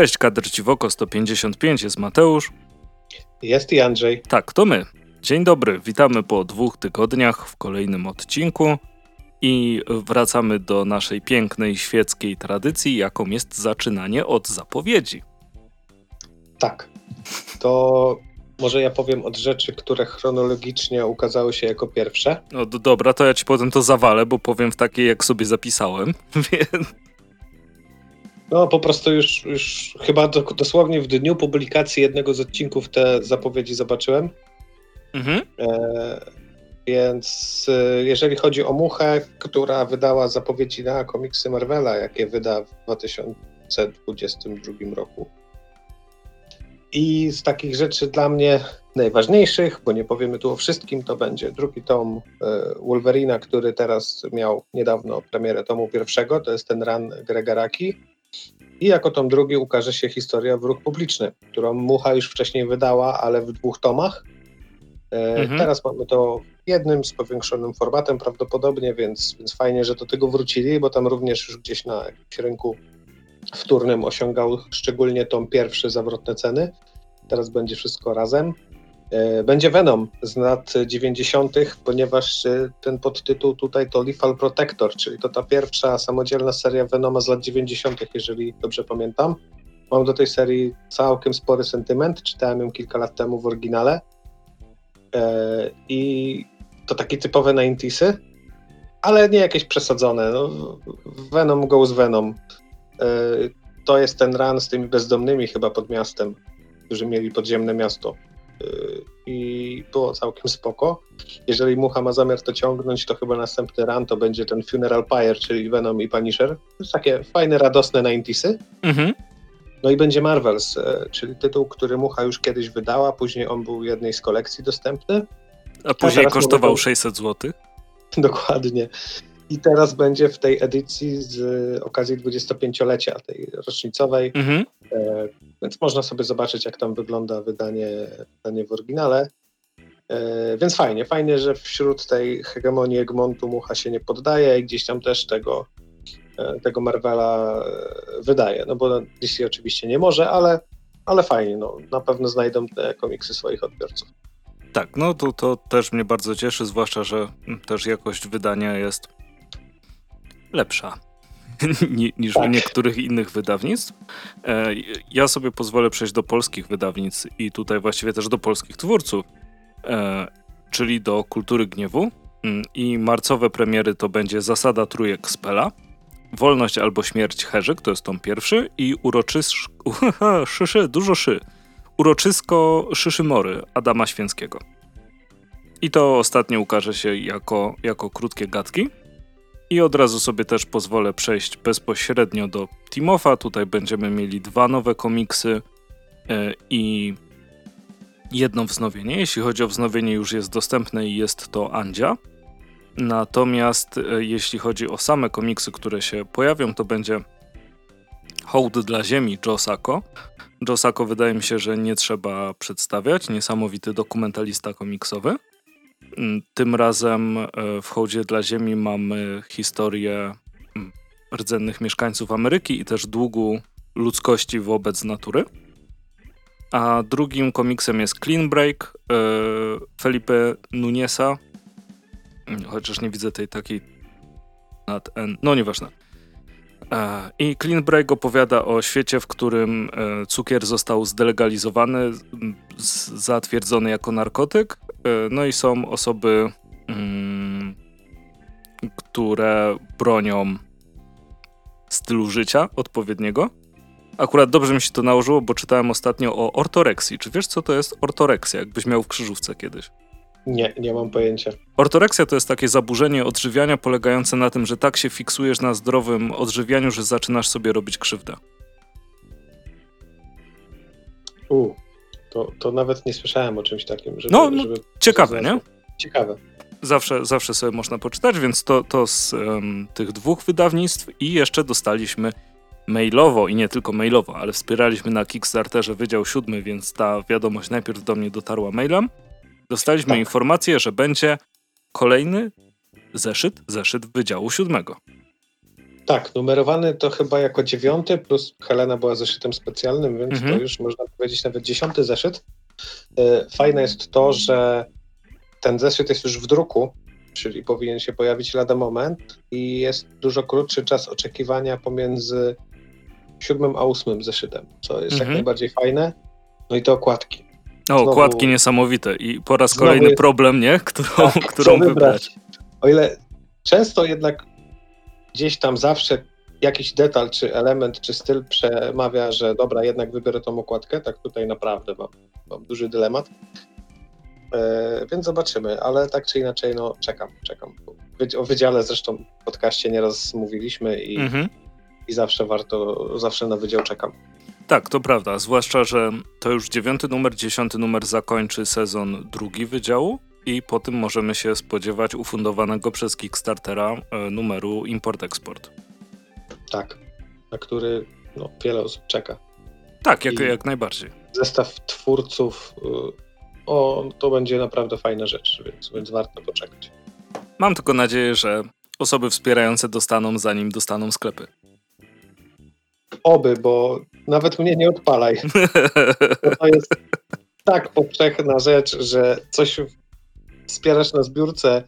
Cześć, kadr Ciwoko 155, jest Mateusz. Jest i Andrzej. Tak, to my. Dzień dobry, witamy po dwóch tygodniach w kolejnym odcinku i wracamy do naszej pięknej świeckiej tradycji, jaką jest zaczynanie od zapowiedzi. Tak. To może ja powiem od rzeczy, które chronologicznie ukazały się jako pierwsze. No dobra, to ja ci potem to zawalę, bo powiem w takiej, jak sobie zapisałem. No po prostu już, już chyba do, dosłownie w dniu publikacji jednego z odcinków te zapowiedzi zobaczyłem. Mhm. E, więc e, jeżeli chodzi o Muchę, która wydała zapowiedzi na komiksy Marvela, jakie wyda w 2022 roku. I z takich rzeczy dla mnie najważniejszych, bo nie powiemy tu o wszystkim, to będzie drugi tom e, Wolverina, który teraz miał niedawno premierę tomu pierwszego, to jest ten run Grega Raki. I jako tom drugi ukaże się historia Wróg Publiczny, którą Mucha już wcześniej wydała, ale w dwóch tomach. E, mhm. Teraz mamy to jednym z powiększonym formatem prawdopodobnie, więc, więc fajnie, że do tego wrócili, bo tam również już gdzieś na jakimś rynku wtórnym osiągał szczególnie tom pierwszy zawrotne ceny. Teraz będzie wszystko razem. E, będzie Venom z lat 90., ponieważ e, ten podtytuł tutaj to Lethal Protector, czyli to ta pierwsza samodzielna seria Venoma z lat 90., jeżeli dobrze pamiętam. Mam do tej serii całkiem spory sentyment, czytałem ją kilka lat temu w oryginale. E, I to takie typowe 90 ale nie jakieś przesadzone. No, Venom goes Venom. To jest ten run z tymi bezdomnymi chyba pod miastem, którzy mieli podziemne miasto i było całkiem spoko. Jeżeli Mucha ma zamiar to ciągnąć, to chyba następny run to będzie ten Funeral Pyre, czyli Venom i Punisher. To jest takie fajne, radosne 90 mhm. No i będzie Marvels, e, czyli tytuł, który Mucha już kiedyś wydała, później on był w jednej z kolekcji dostępny. A później A kosztował 600 zł? Dokładnie. I teraz będzie w tej edycji z okazji 25-lecia tej rocznicowej. Mhm. E, więc można sobie zobaczyć, jak tam wygląda wydanie, wydanie w oryginale. E, więc fajnie, fajnie, że wśród tej hegemonii Egmontu Mucha się nie poddaje i gdzieś tam też tego, e, tego Marvela e, wydaje. No bo DC oczywiście nie może, ale, ale fajnie, no, na pewno znajdą te komiksy swoich odbiorców. Tak, no to, to też mnie bardzo cieszy, zwłaszcza, że też jakość wydania jest lepsza niż tak. u niektórych innych wydawnictw. E, ja sobie pozwolę przejść do polskich wydawnictw i tutaj właściwie też do polskich twórców, e, czyli do Kultury Gniewu. Mm, I marcowe premiery to będzie Zasada Trójek Spela, Wolność albo Śmierć Herzyk, to jest tom pierwszy i Uroczys... szyszy, dużo szy. Uroczysko Szyszymory Adama Święckiego. I to ostatnie ukaże się jako, jako krótkie gadki. I od razu sobie też pozwolę przejść bezpośrednio do Timofa. Tutaj będziemy mieli dwa nowe komiksy e, i jedno wznowienie. Jeśli chodzi o wznowienie, już jest dostępne i jest to Andzia. Natomiast e, jeśli chodzi o same komiksy, które się pojawią, to będzie Hołd dla Ziemi. Joe Sacco wydaje mi się, że nie trzeba przedstawiać. Niesamowity dokumentalista komiksowy. Mm, tym razem e, w hołdzie dla Ziemi mamy historię mm, rdzennych mieszkańców Ameryki i też długu ludzkości wobec natury. A drugim komiksem jest Clean Break e, Felipe Nunesa. Chociaż nie widzę tej takiej nad N. No nieważne. E, I Clean Break opowiada o świecie, w którym cukier został zdelegalizowany, zatwierdzony jako narkotyk, no i są osoby, mm, które bronią stylu życia odpowiedniego. Akurat dobrze mi się to nałożyło, bo czytałem ostatnio o ortoreksji. Czy wiesz, co to jest ortoreksja, jakbyś miał w krzyżówce kiedyś? Nie, nie mam pojęcia. Ortoreksja to jest takie zaburzenie odżywiania polegające na tym, że tak się fiksujesz na zdrowym odżywianiu, że zaczynasz sobie robić krzywdę. U, to, to nawet nie słyszałem o czymś takim. Żeby, no, no żeby ciekawe, nie? Ciekawe. Zawsze, zawsze sobie można poczytać, więc to, to z um, tych dwóch wydawnictw i jeszcze dostaliśmy mailowo i nie tylko mailowo, ale wspieraliśmy na Kickstarterze Wydział Siódmy, więc ta wiadomość najpierw do mnie dotarła mailem. Dostaliśmy tak. informację, że będzie kolejny zeszyt, zeszyt Wydziału Siódmego. Tak, numerowany to chyba jako dziewiąty, plus Helena była zeszytem specjalnym, więc mhm. to już można powiedzieć nawet dziesiąty zeszyt. E, fajne jest to, że ten zeszyt jest już w druku, czyli powinien się pojawić lada moment i jest dużo krótszy czas oczekiwania pomiędzy siódmym a ósmym zeszytem, co jest mhm. jak najbardziej fajne. No i te okładki. O, znowu, okładki niesamowite i po raz kolejny problem, nie? Którą, tak, którą wybrać. wybrać. O ile często jednak gdzieś tam zawsze jakiś detal, czy element, czy styl przemawia, że dobra, jednak wybiorę tą okładkę, tak tutaj naprawdę mam, mam duży dylemat. E, więc zobaczymy, ale tak czy inaczej, no czekam, czekam. O wydziale zresztą w podcaście nieraz mówiliśmy i, mhm. i zawsze warto, zawsze na wydział czekam. Tak, to prawda, zwłaszcza, że to już dziewiąty numer, dziesiąty numer zakończy sezon drugi wydziału i po tym możemy się spodziewać ufundowanego przez Kickstartera e, numeru Import-Export. Tak, na który no, wiele osób czeka. Tak, jak, jak najbardziej. Zestaw twórców, y, o, to będzie naprawdę fajna rzecz, więc, więc warto poczekać. Mam tylko nadzieję, że osoby wspierające dostaną, zanim dostaną sklepy. Oby, bo nawet mnie nie odpalaj. To jest tak powszechna rzecz, że coś wspierasz na zbiórce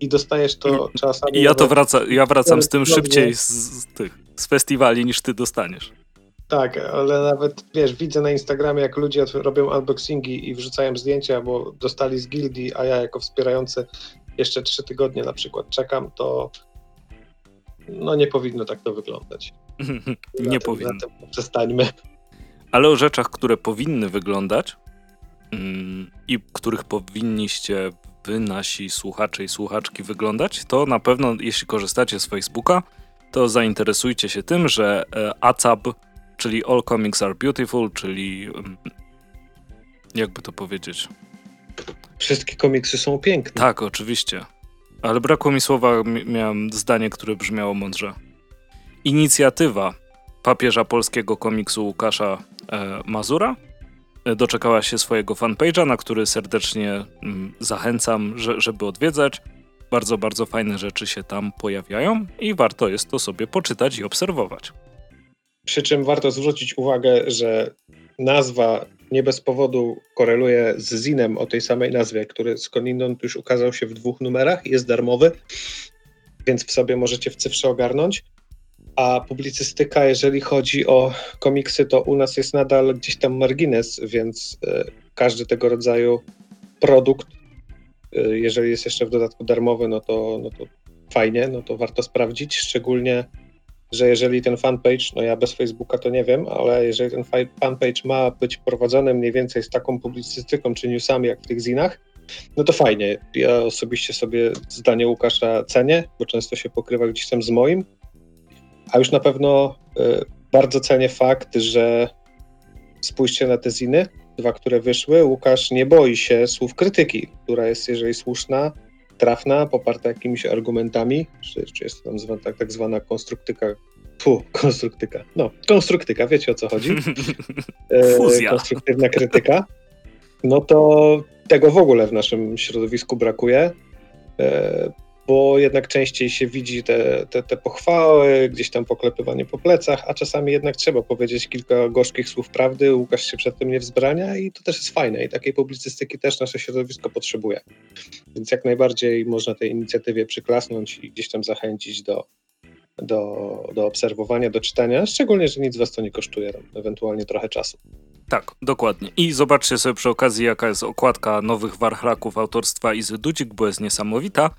i dostajesz to czasami. I ja to wraca, ja wracam z tym szybciej z, z, tych, z festiwali niż ty dostaniesz. Tak, ale nawet wiesz, widzę na Instagramie, jak ludzie robią unboxingi i wrzucają zdjęcia, bo dostali z gildii, a ja jako wspierający jeszcze trzy tygodnie na przykład czekam, to no nie powinno tak to wyglądać. nie zatem, powinno. Zatem przestańmy. Ale o rzeczach, które powinny wyglądać mm, i których powinniście wy, nasi słuchacze i słuchaczki wyglądać, to na pewno jeśli korzystacie z Facebooka, to zainteresujcie się tym, że e, ACAB, czyli All Comics Are Beautiful, czyli mm, jakby to powiedzieć? Wszystkie komiksy są piękne. Tak, oczywiście. Ale brakło mi słowa, miałem zdanie, które brzmiało mądrze. Inicjatywa papieża polskiego komiksu Łukasza e, Mazura doczekała się swojego fanpage'a, na który serdecznie mm, zachęcam, żeby odwiedzać. Bardzo, bardzo fajne rzeczy się tam pojawiają i warto jest to sobie poczytać i obserwować. Przy czym warto zwrócić uwagę, że nazwa nie bez powodu koreluje z Zinem o tej samej nazwie, który skądinąd już ukazał się w dwóch numerach, jest darmowy, więc w sobie możecie w cyfrze ogarnąć a publicystyka, jeżeli chodzi o komiksy, to u nas jest nadal gdzieś tam margines, więc y, każdy tego rodzaju produkt, y, jeżeli jest jeszcze w dodatku darmowy, no to, no to fajnie, no to warto sprawdzić, szczególnie, że jeżeli ten fanpage, no ja bez Facebooka to nie wiem, ale jeżeli ten fanpage ma być prowadzony mniej więcej z taką publicystyką czy newsami jak w tych zinach, no to fajnie. Ja osobiście sobie zdanie Łukasza cenię, bo często się pokrywa gdzieś tam z moim, a już na pewno y, bardzo cenię fakt, że spójrzcie na te ziny, dwa, które wyszły. Łukasz nie boi się słów krytyki, która jest, jeżeli słuszna, trafna, poparta jakimiś argumentami, czy, czy jest to zwana, tak, tak zwana konstruktyka. Fu, konstruktyka. No, konstruktyka, wiecie o co chodzi. Fuzja. konstruktywna krytyka. No to tego w ogóle w naszym środowisku brakuje. E, bo jednak częściej się widzi te, te, te pochwały, gdzieś tam poklepywanie po plecach, a czasami jednak trzeba powiedzieć kilka gorzkich słów prawdy, Łukasz się przed tym nie wzbrania i to też jest fajne i takiej publicystyki też nasze środowisko potrzebuje. Więc jak najbardziej można tej inicjatywie przyklasnąć i gdzieś tam zachęcić do, do, do obserwowania, do czytania, szczególnie, że nic was to nie kosztuje, ewentualnie trochę czasu. Tak, dokładnie. I zobaczcie sobie przy okazji, jaka jest okładka nowych warchlaków autorstwa Izy Dudzik, bo jest niesamowita.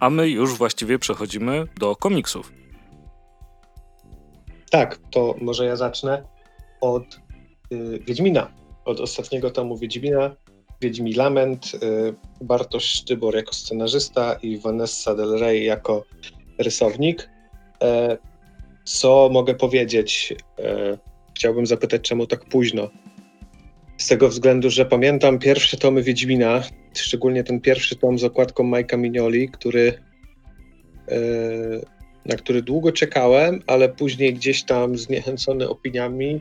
A my już właściwie przechodzimy do komiksów. Tak, to może ja zacznę od y, Wiedźmina, od ostatniego tomu Wiedźmina. Wiedźmi Lament, y, Bartosz Sztybor jako scenarzysta i Vanessa Del Rey jako rysownik. E, co mogę powiedzieć? E, chciałbym zapytać, czemu tak późno? Z tego względu, że pamiętam pierwsze tomy Wiedźmina, szczególnie ten pierwszy tom z okładką Majka Mignoli, który, e, na który długo czekałem, ale później gdzieś tam zniechęcony opiniami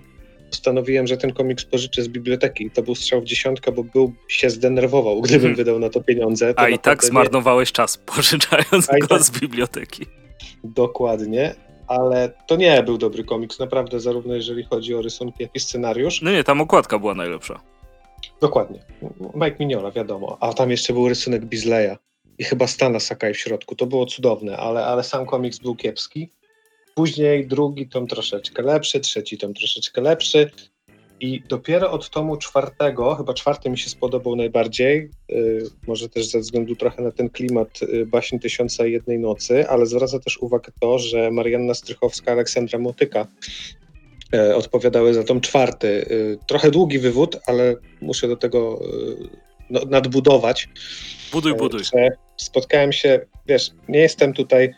postanowiłem, że ten komiks pożyczę z biblioteki. To był strzał w dziesiątkę, bo był się zdenerwował, gdybym hmm. wydał na to pieniądze. To A i tak zmarnowałeś nie... czas, pożyczając go tak... z biblioteki. Dokładnie. Ale to nie był dobry komiks, naprawdę, zarówno jeżeli chodzi o rysunki, jak i scenariusz. No nie, tam okładka była najlepsza. Dokładnie. Mike Mignola, wiadomo. A tam jeszcze był rysunek Bizleya i chyba Stana Sakai w środku. To było cudowne, ale, ale sam komiks był kiepski. Później drugi tom troszeczkę lepszy, trzeci tom troszeczkę lepszy. I dopiero od tomu czwartego, chyba czwarty mi się spodobał najbardziej, yy, może też ze względu trochę na ten klimat yy, baśń Tysiąca Jednej Nocy, ale zwraca też uwagę to, że Marianna Strychowska, Aleksandra Motyka yy, odpowiadały za tom czwarty. Y, trochę długi wywód, ale muszę do tego y, no, nadbudować. Buduj, y, buduj. spotkałem się, wiesz, nie jestem tutaj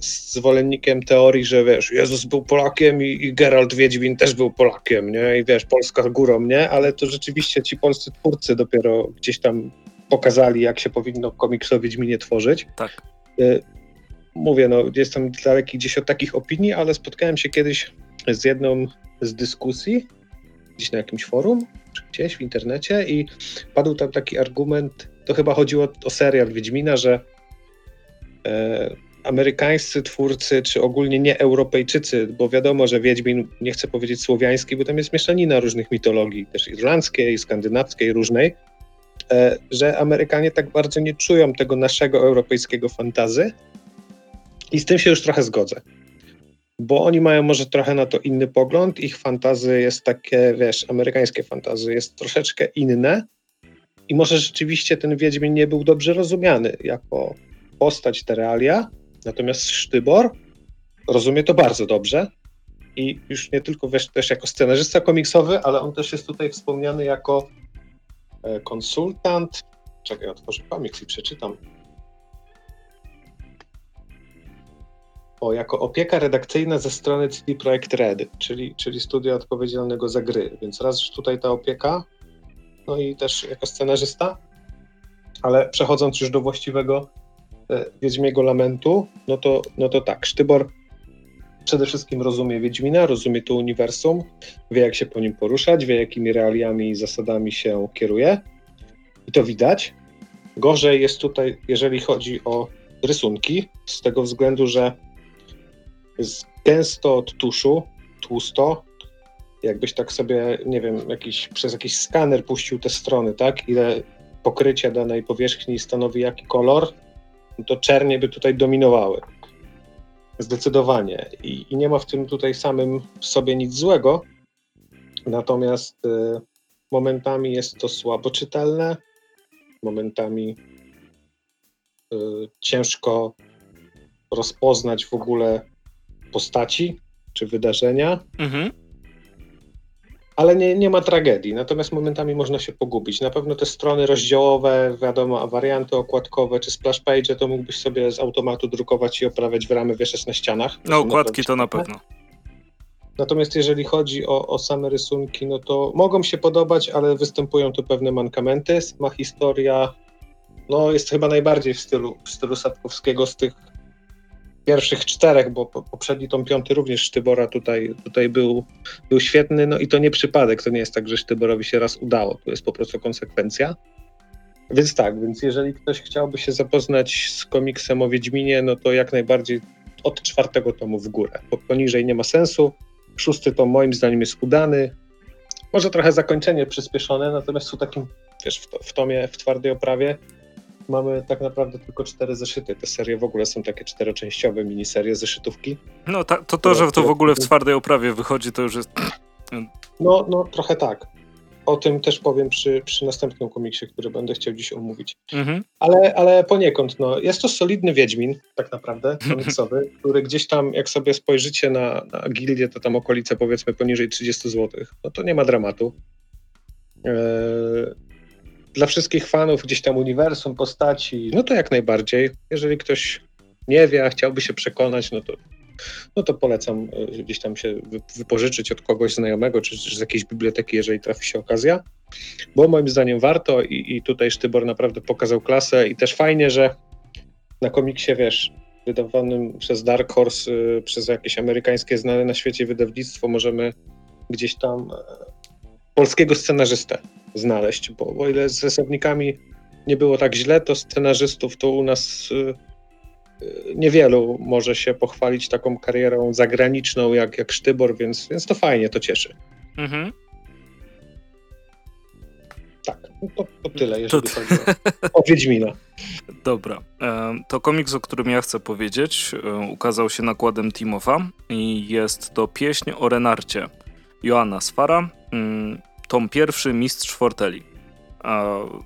zwolennikiem teorii, że wiesz, Jezus był Polakiem i, i Geralt Wiedźmin też był Polakiem, nie? I wiesz, Polska górą, nie? Ale to rzeczywiście ci polscy twórcy dopiero gdzieś tam pokazali, jak się powinno komiks o Wiedźminie tworzyć. Tak. Y, mówię, no, jestem daleki gdzieś od takich opinii, ale spotkałem się kiedyś z jedną z dyskusji, gdzieś na jakimś forum, czy gdzieś w internecie i padł tam taki argument, to chyba chodziło o serial Wiedźmina, że e, amerykańscy twórcy, czy ogólnie nie Europejczycy, bo wiadomo, że Wiedźmin, nie chcę powiedzieć słowiański, bo tam jest mieszanina różnych mitologii, też irlandzkiej, skandynawskiej, różnej, e, że Amerykanie tak bardzo nie czują tego naszego europejskiego fantazy i z tym się już trochę zgodzę. Bo oni mają może trochę na to inny pogląd, ich fantazy jest takie, wiesz, amerykańskie fantazy jest troszeczkę inne i może rzeczywiście ten Wiedźmin nie był dobrze rozumiany jako postać, te realia, Natomiast Sztybor rozumie to bardzo dobrze i już nie tylko wiesz, też jako scenarzysta komiksowy, ale on też jest tutaj wspomniany jako e, konsultant. Czekaj, otworzę komiks i przeczytam. O, jako opieka redakcyjna ze strony CD Projekt Red, czyli, czyli studia odpowiedzialnego za gry. Więc raz tutaj ta opieka, no i też jako scenarzysta, ale przechodząc już do właściwego Wiedźmiego Lamentu, no to, no to tak, Sztybor przede wszystkim rozumie Wiedźmina, rozumie to uniwersum, wie jak się po nim poruszać, wie jakimi realiami i zasadami się kieruje. I to widać. Gorzej jest tutaj, jeżeli chodzi o rysunki, z tego względu, że jest gęsto od tuszu, tłusto, jakbyś tak sobie, nie wiem, jakiś, przez jakiś skaner puścił te strony, tak, ile pokrycia danej powierzchni stanowi jaki kolor, to czernie by tutaj dominowały. Zdecydowanie. I, I, nie ma w tym tutaj samym w sobie nic złego. Natomiast y, momentami jest to słabo czytelne, momentami y, ciężko rozpoznać w ogóle postaci czy wydarzenia. Mhm ale nie, nie ma tragedii. Natomiast momentami można się pogubić. Na pewno te strony rozdziałowe, wiadomo, a warianty okładkowe czy splash page, to mógłbyś sobie z automatu drukować i oprawiać w ramy, wieszać na ścianach. No, okładki to na pewno. Natomiast jeżeli chodzi o, o, same rysunki, no to mogą się podobać, ale występują tu pewne mankamenty. Ma historia, no jest chyba najbardziej w stylu, w stylu Sapkowskiego z tych pierwszych czterech, bo poprzedni tom piąty również Sztybora tutaj, tutaj był, był świetny, no i to nie przypadek, to nie jest tak, że Sztyborowi się raz udało, to jest po prostu konsekwencja. Więc tak, więc jeżeli ktoś chciałby się zapoznać z komiksem o Wiedźminie, no to jak najbardziej od czwartego tomu w górę, bo poniżej nie ma sensu. Szósty tom moim zdaniem jest udany, może trochę zakończenie przyspieszone, natomiast w takim, wiesz, w, to, w tomie, w twardej oprawie mamy tak naprawdę tylko cztery zeszyty. Te serie w ogóle są takie czteroczęściowe miniserie zeszytówki. No ta, to to, że to w ogóle w twardej oprawie wychodzi, to już jest... No, no trochę tak. O tym też powiem przy, przy następnym komiksie, który będę chciał dziś omówić. Mhm. Ale, ale poniekąd, no, jest to solidny Wiedźmin, tak naprawdę, komiksowy, który gdzieś tam, jak sobie spojrzycie na, na gildię, to tam okolice powiedzmy poniżej 30 zł. No to nie ma dramatu. Eee, dla wszystkich fanów gdzieś tam uniwersum, postaci, no to jak najbardziej. Jeżeli ktoś nie wie, a chciałby się przekonać, no to, no to polecam e, gdzieś tam się wypożyczyć od kogoś znajomego, czy, czy z jakiejś biblioteki, jeżeli trafi się okazja. Bo moim zdaniem warto i, i tutaj Sztybor naprawdę pokazał klasę i też fajnie, że na komiksie, wiesz, wydawanym przez Dark Horse, e, przez jakieś amerykańskie znane na świecie wydawnictwo, możemy gdzieś tam e, polskiego scenarzystę znaleźć, bo o ile z rysownikami nie było tak źle, to scenarzystów to u nas y, niewielu może się pochwalić taką karierą zagraniczną jak, jak Sztybor, więc, więc to fajnie, to cieszy. Mhm. Tak, no to, to tyle, jeżeli to... chodzi o, o Wiedźmina. Dobra. To komiks, o którym ja chcę powiedzieć, ukazał się nakładem Timofa i jest to pieśń o Renarcie Joanna Sfara, tom pierwszy, Mistrz Forteli.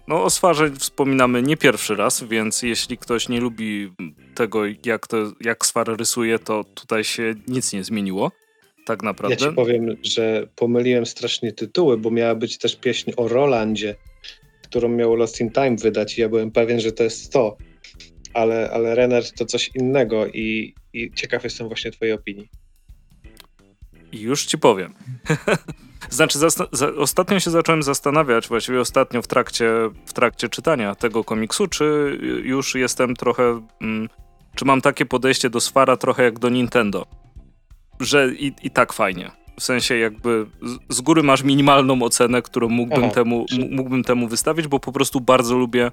No, o Sfarze wspominamy nie pierwszy raz, więc jeśli ktoś nie lubi tego, jak, to, jak Sfar rysuje, to tutaj się nic nie zmieniło. Tak naprawdę. Ja ci powiem, że pomyliłem strasznie tytuły, bo miała być też pieśń o Rolandzie, którą miał Lost in Time wydać i ja byłem pewien, że to jest to. Ale, ale Renard to coś innego i, i ciekaw jestem właśnie twojej opinii. Już ci powiem. znaczy, ostatnio się zacząłem zastanawiać, właściwie ostatnio w trakcie, w trakcie czytania tego komiksu, czy już jestem trochę. Mm, czy mam takie podejście do Sfara trochę jak do Nintendo. Że i, i tak fajnie. W sensie jakby z, z góry masz minimalną ocenę, którą mógłbym, Aha, temu, mógłbym temu wystawić, bo po prostu bardzo lubię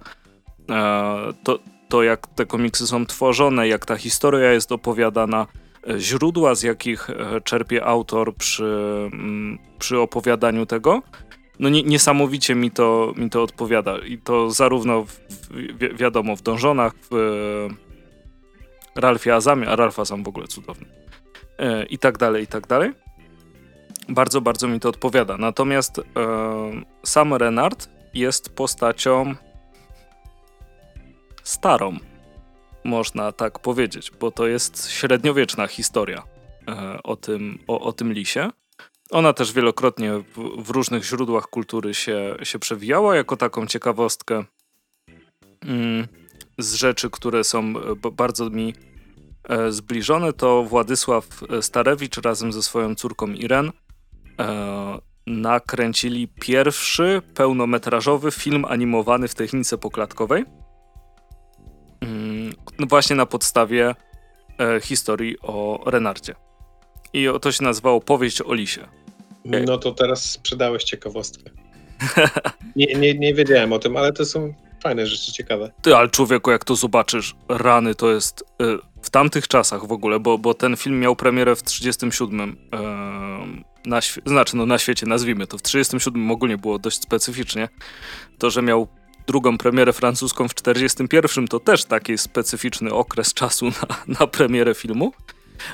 e, to, to, jak te komiksy są tworzone, jak ta historia jest opowiadana źródła, z jakich e, czerpie autor przy, mm, przy opowiadaniu tego, no nie, niesamowicie mi to, mi to odpowiada. I to zarówno w, wi wiadomo w Dążonach, w e, Ralfie Azamie, a Ralf Azam w ogóle cudowny. E, I tak dalej, i tak dalej. Bardzo, bardzo mi to odpowiada. Natomiast e, sam Renard jest postacią starą można tak powiedzieć, bo to jest średniowieczna historia e, o tym, o, o tym lisie. Ona też wielokrotnie w, w, różnych źródłach kultury się, się przewijała jako taką ciekawostkę mm, z rzeczy, które są e, bardzo mi e, zbliżone. To Władysław Starewicz razem ze swoją córką Iren nakręcili pierwszy pełnometrażowy film animowany w technice poklatkowej właśnie na podstawie e, historii o Renardzie. I to się nazywało Powieść o Lisie. No to teraz sprzedałeś ciekawostkę. nie, nie, nie wiedziałem o tym, ale to są fajne rzeczy, ciekawe. Ty, ale człowieku, jak to zobaczysz, rany to jest y, w tamtych czasach w ogóle, bo, bo ten film miał premierę w 37. Y, na znaczy, no na świecie, nazwijmy to. W 37 ogólnie było dość specyficznie. To, że miał drugą premierę francuską w 41 to też taki specyficzny okres czasu na, na premierę filmu,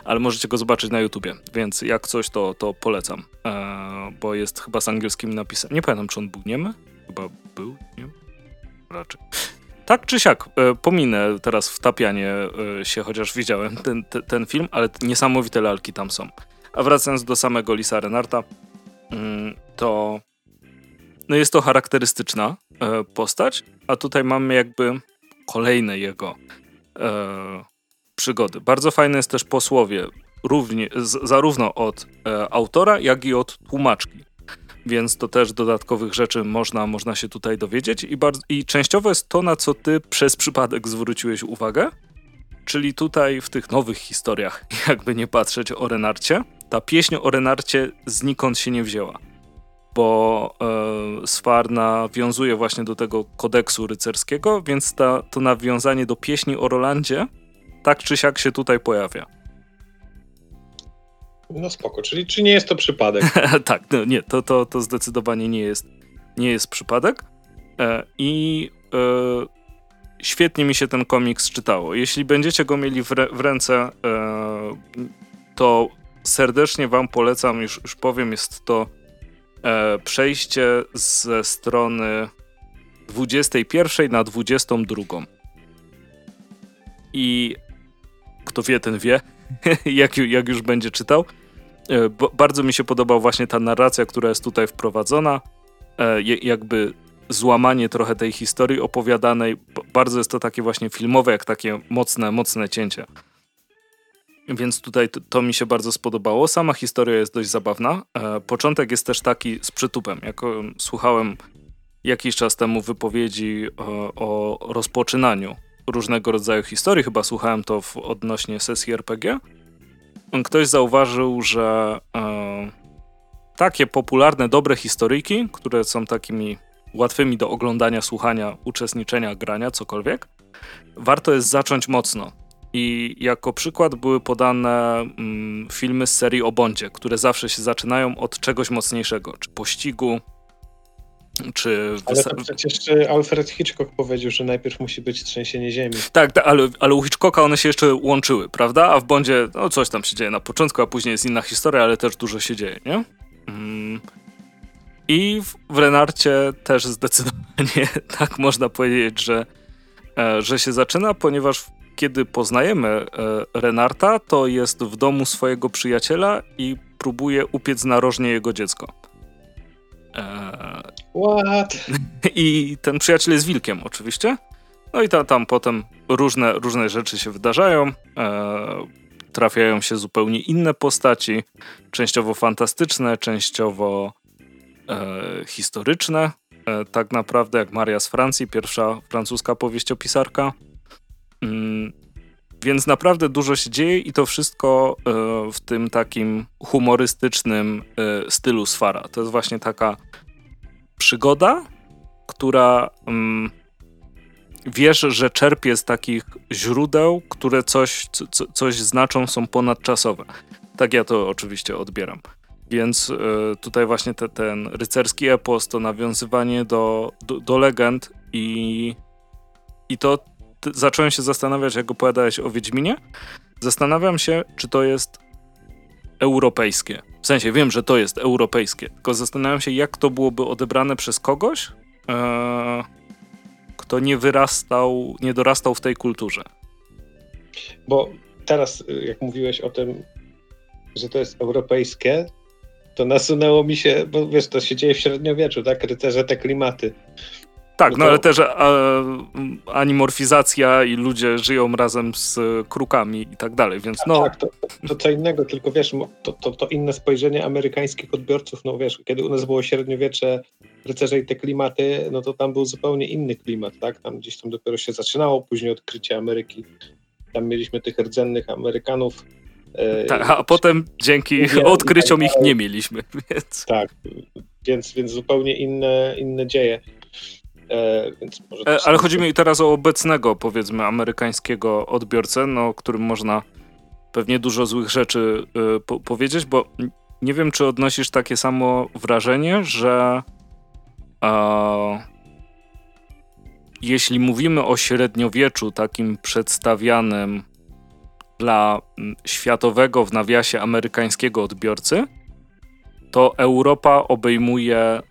ale możecie go zobaczyć na YouTubie, więc jak coś to, to polecam, e, bo jest chyba z angielskim napisem. Nie pamiętam, czy on był niemy? Chyba był, nie? Raczej. Tak czy siak, e, pominę teraz wtapianie e, się, chociaż widziałem ten, ten, ten, film, ale niesamowite lalki tam są. A wracając do samego Lisa Renarta, mm, to no jest to charakterystyczna postać, a tutaj mamy jakby kolejne jego e, przygody. Bardzo fajne jest też posłowie, równie, z, zarówno od e, autora, jak i od tłumaczki. Więc to też dodatkowych rzeczy można, można się tutaj dowiedzieć. I, bardzo, I częściowo jest to, na co ty przez przypadek zwróciłeś uwagę. Czyli tutaj w tych nowych historiach, jakby nie patrzeć o Renarcie, ta pieśń o Renarcie znikąd się nie wzięła bo e, Sfar nawiązuje właśnie do tego kodeksu rycerskiego, więc ta, to nawiązanie do pieśni o Rolandzie tak czy siak się tutaj pojawia. No spoko, czyli czy nie jest to przypadek? tak, no nie, to, to, to zdecydowanie nie jest, nie jest przypadek. E, I e, świetnie mi się ten komiks czytało. Jeśli będziecie go mieli w, re, w ręce, e, to serdecznie wam polecam, już, już powiem, jest to e, przejście ze strony 21 na 22. I kto wie, ten wie, jak, jak już będzie czytał. E, bardzo mi się podoba właśnie ta narracja, która jest tutaj wprowadzona. E, jakby złamanie trochę tej historii opowiadanej. Bardzo jest to takie właśnie filmowe, jak takie mocne, mocne cięcie. Więc tutaj to, to, mi się bardzo spodobało. Sama historia jest dość zabawna. E, początek jest też taki z przytupem. Jak słuchałem jakiś czas temu wypowiedzi o, o rozpoczynaniu różnego rodzaju historii, chyba słuchałem to w odnośnie sesji RPG, ktoś zauważył, że e, takie popularne, dobre historyjki, które są takimi łatwymi do oglądania, słuchania, uczestniczenia, grania, cokolwiek, warto jest zacząć mocno i jako przykład były podane mm, filmy z serii o Bondzie, które zawsze się zaczynają od czegoś mocniejszego, czy pościgu, czy... Ale to przecież Alfred Hitchcock powiedział, że najpierw musi być trzęsienie ziemi. Tak, tak ale, ale u Hitchcocka one się jeszcze łączyły, prawda? A w Bondzie no, coś tam się dzieje na początku, a później jest inna historia, ale też dużo się dzieje, nie? Mm. I w, w Renarcie też zdecydowanie tak można powiedzieć, że, e, że się zaczyna, ponieważ kiedy poznajemy e, Renarta, to jest w domu swojego przyjaciela i próbuje upiec narożnie jego dziecko. E, What? I ten przyjaciel jest wilkiem, oczywiście. No i ta, tam potem różne, różne rzeczy się wydarzają. E, trafiają się zupełnie inne postaci, częściowo fantastyczne, częściowo e, historyczne. E, tak naprawdę jak Maria z Francji, pierwsza francuska powieściopisarka. Mm, więc naprawdę dużo się dzieje i to wszystko e, w tym takim humorystycznym e, stylu Sfara. To jest właśnie taka przygoda, która mm, wiesz, że czerpie z takich źródeł, które coś, co, coś znaczą, są ponadczasowe. Tak ja to oczywiście odbieram. Więc y, tutaj właśnie te, ten rycerski epos, to nawiązywanie do, do, do legend i, i to zacząłem się zastanawiać, jak opowiadałeś o Wiedźminie. Zastanawiam się, czy to jest europejskie. W sensie wiem, że to jest europejskie, tylko zastanawiam się, jak to byłoby odebrane przez kogoś, e, kto nie wyrastał, nie dorastał w tej kulturze. Bo teraz, jak mówiłeś o tym, że to jest europejskie, to nasunęło mi się, bo wiesz, to się dzieje w średniowieczu, tak? Rycerze te klimaty. Tak, no, no ale też a, animorfizacja i ludzie żyją razem z krukami i tak dalej, więc no... Tak, to, to co innego, tylko wiesz, to, to, to inne spojrzenie amerykańskich odbiorców, no wiesz, kiedy u nas było średniowiecze, rycerze i te klimaty, no to tam był zupełnie inny klimat, tak? Tam gdzieś tam dopiero się zaczynało później odkrycie Ameryki. Tam mieliśmy tych rdzennych Amerykanów, e, tak, a potem dzięki tak odkryciom ich nie mieliśmy, więc... Tak, więc, więc zupełnie inne, inne dzieje. E, e, ale chodzi mi teraz o obecnego, powiedzmy, amerykańskiego odbiorcę, no, którym można pewnie dużo złych rzeczy y, po powiedzieć, bo nie wiem, czy odnosisz takie samo wrażenie, że jeśli mówimy o średniowieczu takim przedstawianym dla światowego w nawiasie amerykańskiego odbiorcy, to Europa obejmuje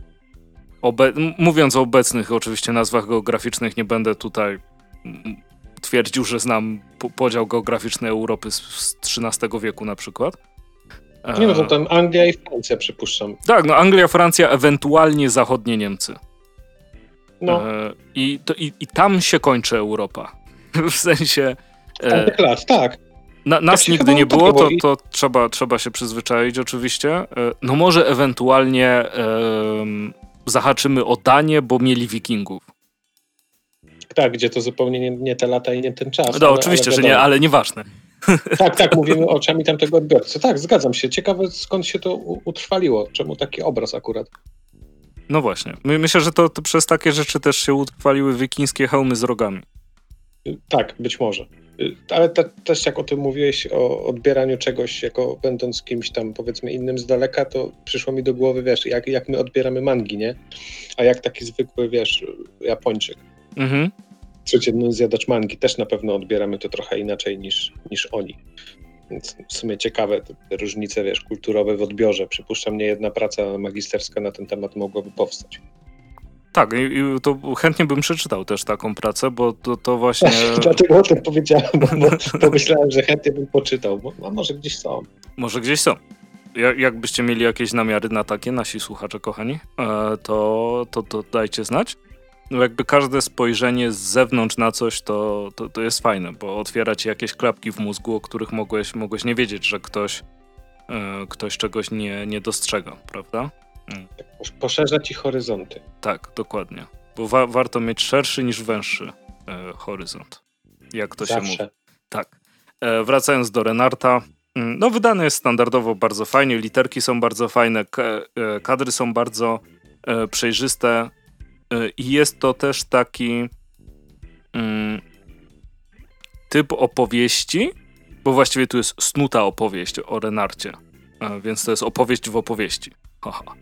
Obe mówiąc o obecnych oczywiście nazwach geograficznych, nie będę tutaj twierdził, że znam podział geograficzny Europy z, z XIII wieku na przykład. Nie no, to tam Anglia i Francja przypuszczam. Tak, no Anglia, Francja, ewentualnie zachodnie Niemcy. No. E, I, to, i, I tam się kończy Europa. w sensie... E, lat, tak. Na, nas tak nigdy nie było, to, to trzeba, trzeba się przyzwyczaić oczywiście. E, no może ewentualnie e, zahaczymy o Danię, bo mieli wikingów. Tak, gdzie to zupełnie nie, nie te lata i nie ten czas. No ale, oczywiście, ale że nie, ale nieważne. Tak, tak, mówimy oczami tamtego odbiorcy. Tak, zgadzam się. Ciekawe skąd się to utrwaliło, czemu taki obraz akurat. No właśnie. Myślę, że to, to przez takie rzeczy też się utrwaliły wikińskie hełmy z rogami. Tak, być może. Y, ale te, też jak o tym mówiłeś, o odbieraniu czegoś jako będąc kimś tam powiedzmy innym z daleka, to przyszło mi do głowy, wiesz, jak, jak my odbieramy mangi, nie? A jak taki zwykły, wiesz, Japończyk. Mhm. Codzienny zjadacz mangi też na pewno odbieramy to trochę inaczej niż, niż oni. Więc w sumie ciekawe te, te różnice, wiesz, kulturowe w odbiorze. Przypuszczam, nie jedna praca magisterska na ten temat mogłaby powstać. Tak, i, i to chętnie bym przeczytał też taką pracę, bo to, to właśnie. Dlatego o tym powiedziałem, bo, pomyślałem, że chętnie bym poczytał, bo może gdzieś są. Może gdzieś są. Jak, jakbyście mieli jakieś namiary na takie, nasi słuchacze kochani, e, to, to, to dajcie znać. No jakby każde spojrzenie z zewnątrz na coś, to, to, to jest fajne, bo otwiera ci jakieś klapki w mózgu, o których mogłeś, mogłeś nie wiedzieć, że ktoś, e, ktoś czegoś nie, nie dostrzega, prawda? Mm. Poszerza ci horyzonty. Tak, dokładnie. Bo wa warto mieć szerszy niż węższy e, horyzont. Jak to Zawsze. się mówi. Tak. E, wracając do Renarta. Mm, no, wydany jest standardowo bardzo fajnie, literki są bardzo fajne, e, kadry są bardzo e, przejrzyste e, i jest to też taki mm, typ opowieści, bo właściwie tu jest snuta opowieść o Renarcie, więc to jest opowieść w opowieści. Haha.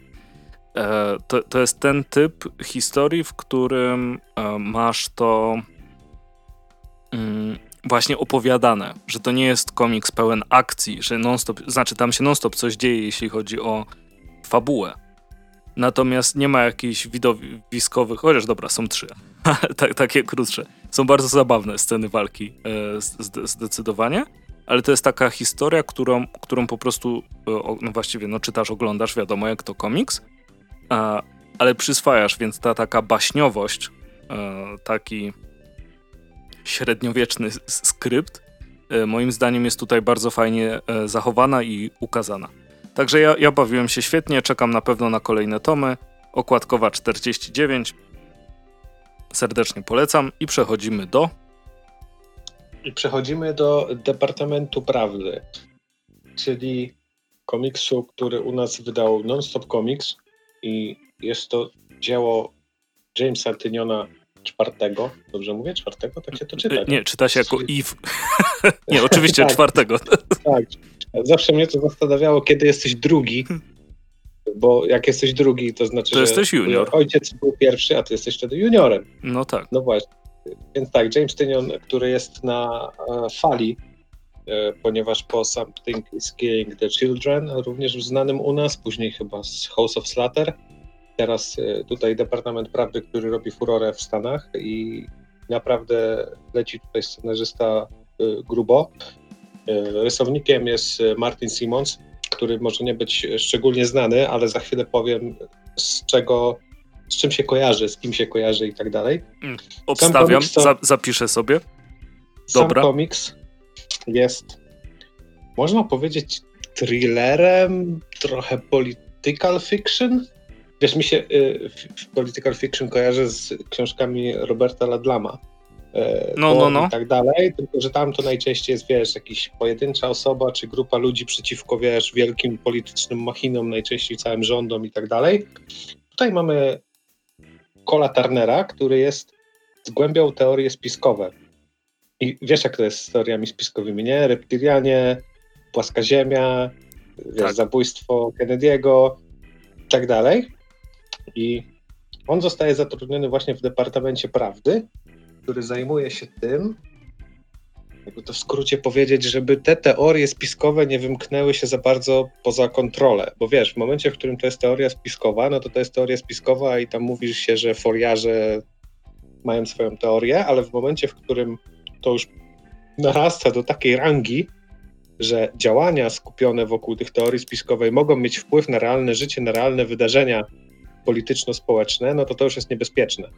E, to, to jest ten typ historii, w którym e, masz to mm, właśnie opowiadane, że to nie jest komiks pełen akcji, że non-stop, znaczy tam się non-stop coś dzieje, jeśli chodzi o fabułę. Natomiast nie ma jakichś widowiskowych, chociaż dobra, są trzy, tak, takie krótsze. Są bardzo zabawne sceny walki, e, zdecydowanie, ale to jest taka historia, którą, którą po prostu, no właściwie, no czytasz, oglądasz, wiadomo jak to komiks, ale przyswajasz, więc ta taka baśniowość, e, taki średniowieczny skrypt, e, moim zdaniem jest tutaj bardzo fajnie e, zachowana i ukazana. Także ja, ja bawiłem się świetnie, czekam na pewno na kolejne tomy. Okładkowa 49. Serdecznie polecam i przechodzimy do. I przechodzimy do Departamentu Prawdy, czyli komiksu, który u nas wydał Nonstop Comics i jest to dzieło Jamesa Tyniona czwartego, dobrze mówię? Czwartego? Tak się to czyta. Nie, czyta się jako Eve. nie, oczywiście tak, czwartego. tak. Zawsze mnie to zastanawiało, kiedy jesteś drugi, bo jak jesteś drugi, to znaczy, to że jesteś junior. ojciec był pierwszy, a ty jesteś wtedy juniorem. No tak. No właśnie. Więc tak, James Tynion, który jest na e, fali, ponieważ po Something is Killing the Children, również znanym u nas, później chyba z House of Slaughter, teraz e, tutaj Departament Prawdy, który robi furorę w Stanach i naprawdę leci tutaj scenarzysta grubo. Rysownikiem jest Martin Simons, który może nie być szczególnie znany, ale za chwilę powiem z czego z czym się kojarzy, z kim się kojarzy i tak dalej. Mm, obstawiam, za, zapiszę sobie. Dobra. Sam komiks jest, można powiedzieć, thrillerem, trochę political fiction. Wiesz, mi się y, political fiction kojarzy z książkami Roberta Ladlama. Y, no, no, no. I tak dalej, tylko że tam to najczęściej jest, wiesz, jakaś pojedyncza osoba, czy grupa ludzi przeciwko, wiesz, wielkim politycznym machinom, najczęściej całym rządom i tak dalej. Tutaj mamy Cola Turnera, który jest zgłębiał teorie spiskowe. I wiesz, jak to jest z teoriami spiskowymi, nie? Reptilianie, płaska ziemia, wiesz, tak. zabójstwo Kennedy'ego i tak dalej. I on zostaje zatrudniony właśnie w Departamencie Prawdy, który zajmuje się tym, jakby to w skrócie powiedzieć, żeby te teorie spiskowe nie wymknęły się za bardzo poza kontrolę. Bo wiesz, w momencie, w którym to jest teoria spiskowa, no to to jest teoria spiskowa i tam mówisz się, że foliarze mają swoją teorię, ale w momencie, w którym to już narasta do takiej rangi, że działania skupione wokół tych teorii spiskowej mogą mieć wpływ na realne życie, na realne wydarzenia polityczno-społeczne, no to to już jest niebezpieczne.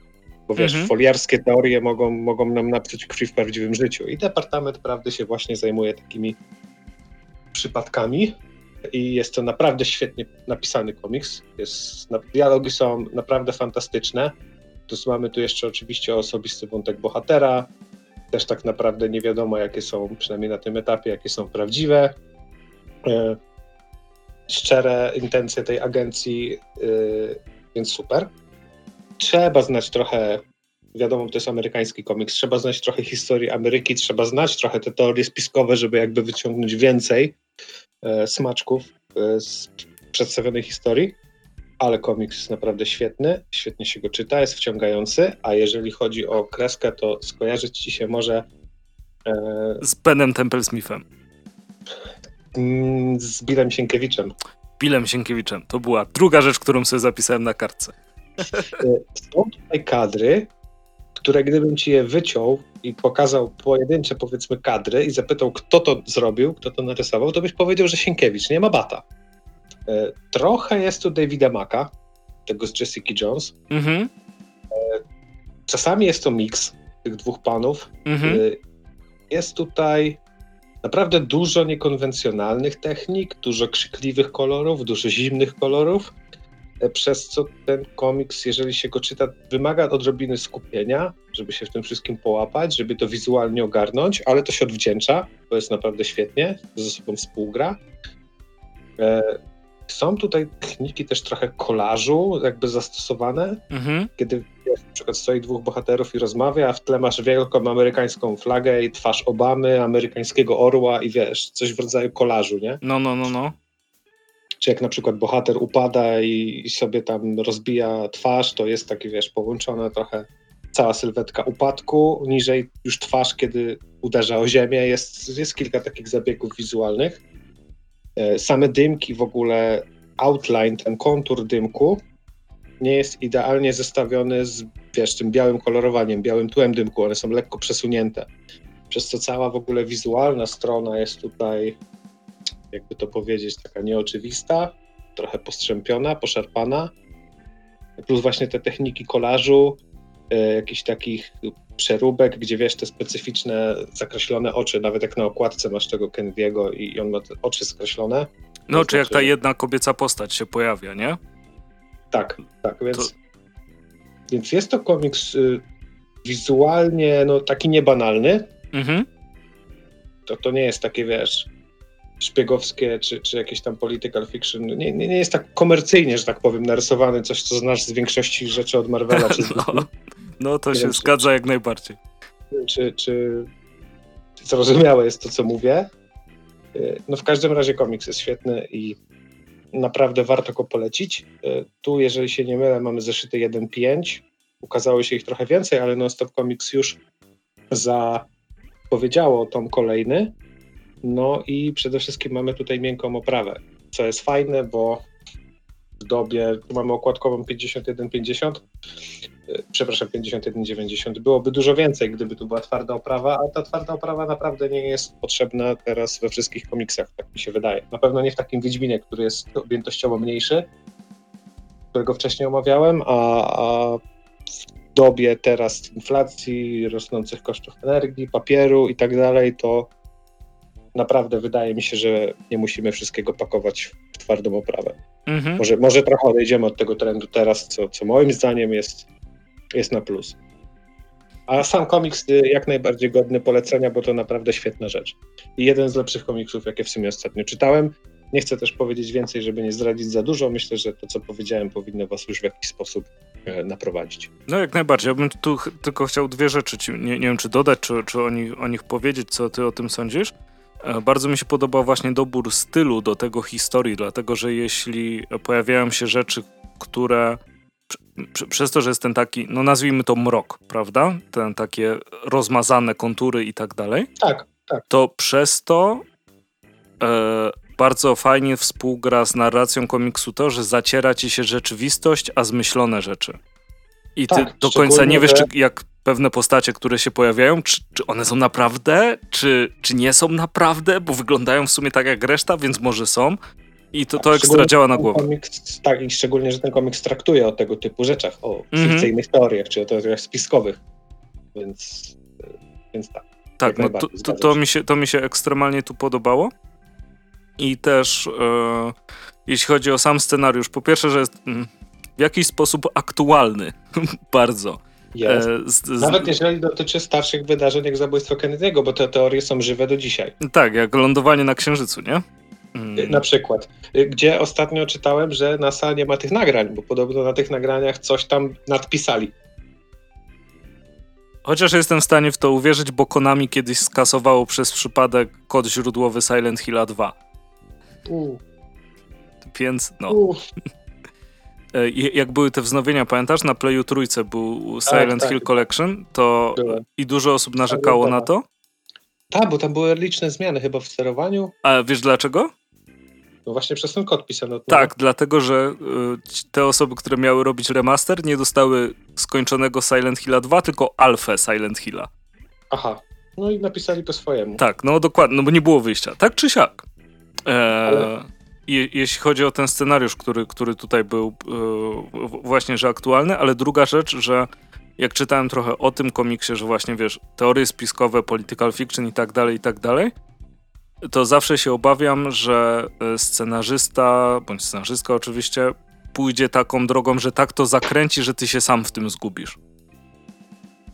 Bo wiesz, mhm. foliarskie teorie mogą, mogą nam napsuć krwi w prawdziwym życiu. I Departament Prawdy się właśnie zajmuje takimi przypadkami. I jest to naprawdę świetnie napisany komiks. Jest, dialogi są naprawdę fantastyczne. Plus mamy tu jeszcze oczywiście osobisty wątek bohatera. Też tak naprawdę nie wiadomo, jakie są, przynajmniej na tym etapie, jakie są prawdziwe. E, szczere intencje tej agencji, e, więc super trzeba znać trochę, wiadomo, to jest amerykański komiks, trzeba znać trochę historii Ameryki, trzeba znać trochę te teorie spiskowe, żeby jakby wyciągnąć więcej e, smaczków z przedstawionej historii, ale komiks jest naprawdę świetny, świetnie się go czyta, jest wciągający, a jeżeli chodzi o kreskę, to skojarzyć ci się może e, z Benem Templesmithem. Mm, z Billem Sienkiewiczem. Billem Sienkiewiczem. To była druga rzecz, którą sobie zapisałem na kartce. Są tutaj kadry, które gdybym ci je wyciął i pokazał pojedyncze, powiedzmy, kadry i zapytał, kto to zrobił, kto to narysował, to byś powiedział, że Sienkiewicz, nie ma bata. E, trochę jest tu Davida Maka, tego z Jessica Jones. Mhm. E, czasami jest to miks tych dwóch panów. Mhm. E, jest tutaj naprawdę dużo niekonwencjonalnych technik, dużo krzykliwych kolorów, dużo zimnych kolorów przez co ten komiks, jeżeli się go czyta, wymaga odrobiny skupienia, żeby się w tym wszystkim połapać, żeby to wizualnie ogarnąć, ale to się odwdzięcza, to jest naprawdę świetnie, ze sobą współgra. Są tutaj techniki też trochę kolażu jakby zastosowane, mhm. kiedy na przykład stoi dwóch bohaterów i rozmawia, a w tle masz wielką amerykańską flagę i twarz Obamy, amerykańskiego orła i wiesz, coś w rodzaju kolażu, nie? No, no, no, no. Czy jak na przykład bohater upada i, i sobie tam rozbija twarz, to jest taki, wiesz, połączona trochę cała sylwetka upadku, niżej już twarz, kiedy uderza o ziemię. Jest, jest kilka takich zabiegów wizualnych. E, same dymki w ogóle, outline, ten kontur dymku nie jest idealnie zestawiony z, wiesz, tym białym kolorowaniem, białym tłem dymku. One są lekko przesunięte. Przez co cała w ogóle wizualna strona jest tutaj, jakby to powiedzieć, taka nieoczywista, trochę postrzępiona, poszarpana. Plus właśnie te techniki kolażu, E, jakichś takich przeróbek, gdzie wiesz, te specyficzne, zakreślone oczy, nawet jak na okładce masz tego Kennedy'ego i on ma te oczy skreślone. No, czy jak ta jedna kobieca postać się pojawia, nie? Tak, tak, więc, to... więc jest to komiks y, wizualnie no, taki niebanalny. Mhm. To, to nie jest takie, wiesz, szpiegowskie, czy, czy jakieś tam political fiction. Nie, nie, nie jest tak komercyjnie, że tak powiem, narysowany coś, co znasz z większości rzeczy od Marvela. Czy z no. No to się zgadza jak najbardziej. Czy, czy zrozumiałe jest to, co mówię? Y, no w każdym razie komiks jest świetny i naprawdę warto go polecić. Y, tu, jeżeli się nie mylę, mamy zeszyty 1.5. Ukazało się ich trochę więcej, ale Non-Stop Comics już zapowiedziało tom kolejny. No i przede wszystkim mamy tutaj miękką oprawę, co jest fajne, bo w dobie, tu mamy okładkową 51,50, y, przepraszam, 51,90. Byłoby dużo więcej, gdyby tu była twarda oprawa, a ta twarda oprawa naprawdę nie jest potrzebna teraz we wszystkich komiksach, tak mi się wydaje. Na pewno nie w takim Wiedźminie, który jest objętościowo mniejszy, którego wcześniej omawiałem, a, a w dobie teraz inflacji, rosnących kosztów energii, papieru i tak dalej, to naprawdę wydaje mi się, że nie musimy wszystkiego pakować w twardą oprawę. Mhm. Może, może trochę odejdziemy od tego trendu teraz, co, co moim zdaniem jest, jest na plus. A sam komiks y, jak najbardziej godny polecenia, bo to naprawdę świetna rzecz. I jeden z lepszych komiksów, jakie w sumie ostatnio czytałem. Nie chcę też powiedzieć więcej, żeby nie zdradzić za dużo. Myślę, że to, co powiedziałem, powinno Was już w jakiś sposób e, naprowadzić. No jak najbardziej. Ja bym tu tylko chciał dwie rzeczy, ci, nie, nie wiem czy dodać, czy, czy o, nich, o nich powiedzieć, co Ty o tym sądzisz. E, bardzo mi się podobał właśnie dobór stylu do tego historii, dlatego że jeśli pojawiają się rzeczy, które przez to, że jest ten taki, no nazwijmy to mrok, prawda? Ten takie rozmazane kontury i tak dalej. Tak, tak. To przez to e, bardzo fajnie współgra z narracją komiksu to, że zaciera ci się rzeczywistość, a zmyślone rzeczy. I ty tak, do końca nie wiesz, czy jak pewne postacie, które się pojawiają, czy, czy one są naprawdę, czy, czy nie są naprawdę, bo wyglądają w sumie tak jak reszta, więc może są. I to, to ekstra działa na głowę. Komiks, tak, i szczególnie, że ten komiks traktuje o tego typu rzeczach, o mm fikcyjnych teoriach, czy o teoriach spiskowych. Więc, więc tak. Tak, no to, to, to, mi się, to mi się ekstremalnie tu podobało. I też e, jeśli chodzi o sam scenariusz, po pierwsze, że jest mm, w jakiś sposób aktualny bardzo. Jest. E, z, z... Nawet jeżeli dotyczy starszych wydarzeń jak zabójstwo Kennedy'ego, bo te teorie są żywe do dzisiaj. Tak, jak lądowanie na Księżycu, nie? Mm. Na przykład. Gdzie ostatnio czytałem, że NASA nie ma tych nagrań, bo podobno na tych nagraniach coś tam nadpisali. Chociaż jestem w stanie w to uwierzyć, bo Konami kiedyś skasowało przez przypadek kod źródłowy Silent Hill 2. U. Więc no. U. E, jak były te wznowienia, pamiętasz? Na Playu Trójce był tak, Silent tak, Hill Collection, to Byłem. i dużo osób narzekało na to. Tak, bo tam były liczne zmiany chyba w sterowaniu. A wiesz dlaczego? No właśnie przez ten kod pisano. Tak, dlatego że y, te osoby, które miały robić remaster, nie dostały skończonego Silent Hilla 2, tylko alfę Silent Hilla. Aha, no i napisali po swojemu. Tak, no dokładnie, no bo nie było wyjścia. Tak czy siak. E, Ale... je, jeśli chodzi o ten scenariusz, który, który tutaj był y, właśnie, że aktualny, ale druga rzecz, że jak czytałem trochę o tym komiksie, że właśnie wiesz, teorie spiskowe, political fiction i tak dalej, i tak dalej, to zawsze się obawiam, że e, scenarzysta, bądź scenarzystka oczywiście, pójdzie taką drogą, że tak to zakręci, że ty się sam w tym zgubisz.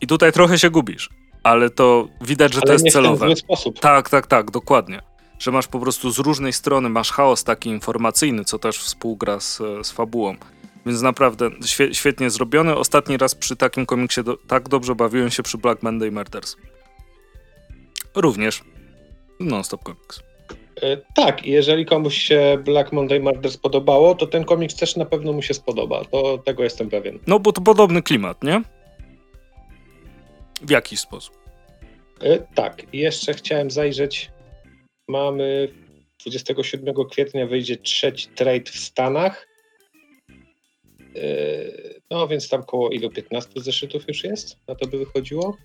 I tutaj trochę się gubisz, ale to widać, że ale to jest celowe. W sposób. Tak, tak, tak, dokładnie. Że masz po prostu z różnej strony, masz chaos taki informacyjny, co też współgra z, z fabułą. Więc naprawdę świe, świetnie zrobiony. Ostatni raz przy takim komiksie do, tak dobrze bawiłem się przy Black Monday Murders. Również non-stop comics. E, tak, jeżeli komuś się Black Monday Murders podobało, to ten komiks też na pewno mu się spodoba. To tego jestem pewien. No bo to podobny klimat, nie? W jakiś sposób. E, tak, jeszcze chciałem zajrzeć. Mamy 27 kwietnia wyjdzie trzeci trade w Stanach. E, no więc tam koło ilu 15 zeszytów już jest? Na to by wychodziło?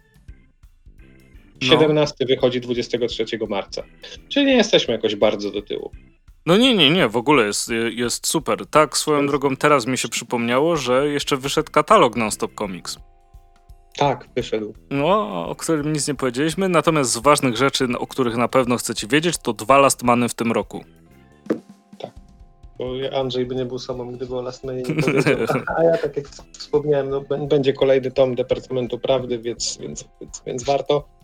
17 no. wychodzi 23 marca. Czyli nie jesteśmy jakoś bardzo do tyłu. No nie, nie, nie, w ogóle jest, jest super. Tak, swoją drogą teraz mi się przypomniało, że jeszcze wyszedł katalog Non-Stop Comics. Tak, wyszedł. No, o którym nic nie powiedzieliśmy, natomiast z ważnych rzeczy, o których na pewno chcecie wiedzieć, to dwa Last Many w tym roku. Tak, bo Andrzej by nie był samą, gdyby o Last Manie nie powiedział. A ja, tak jak wspomniałem, no, będzie kolejny tom Departamentu Prawdy, więc, więc, więc, więc warto.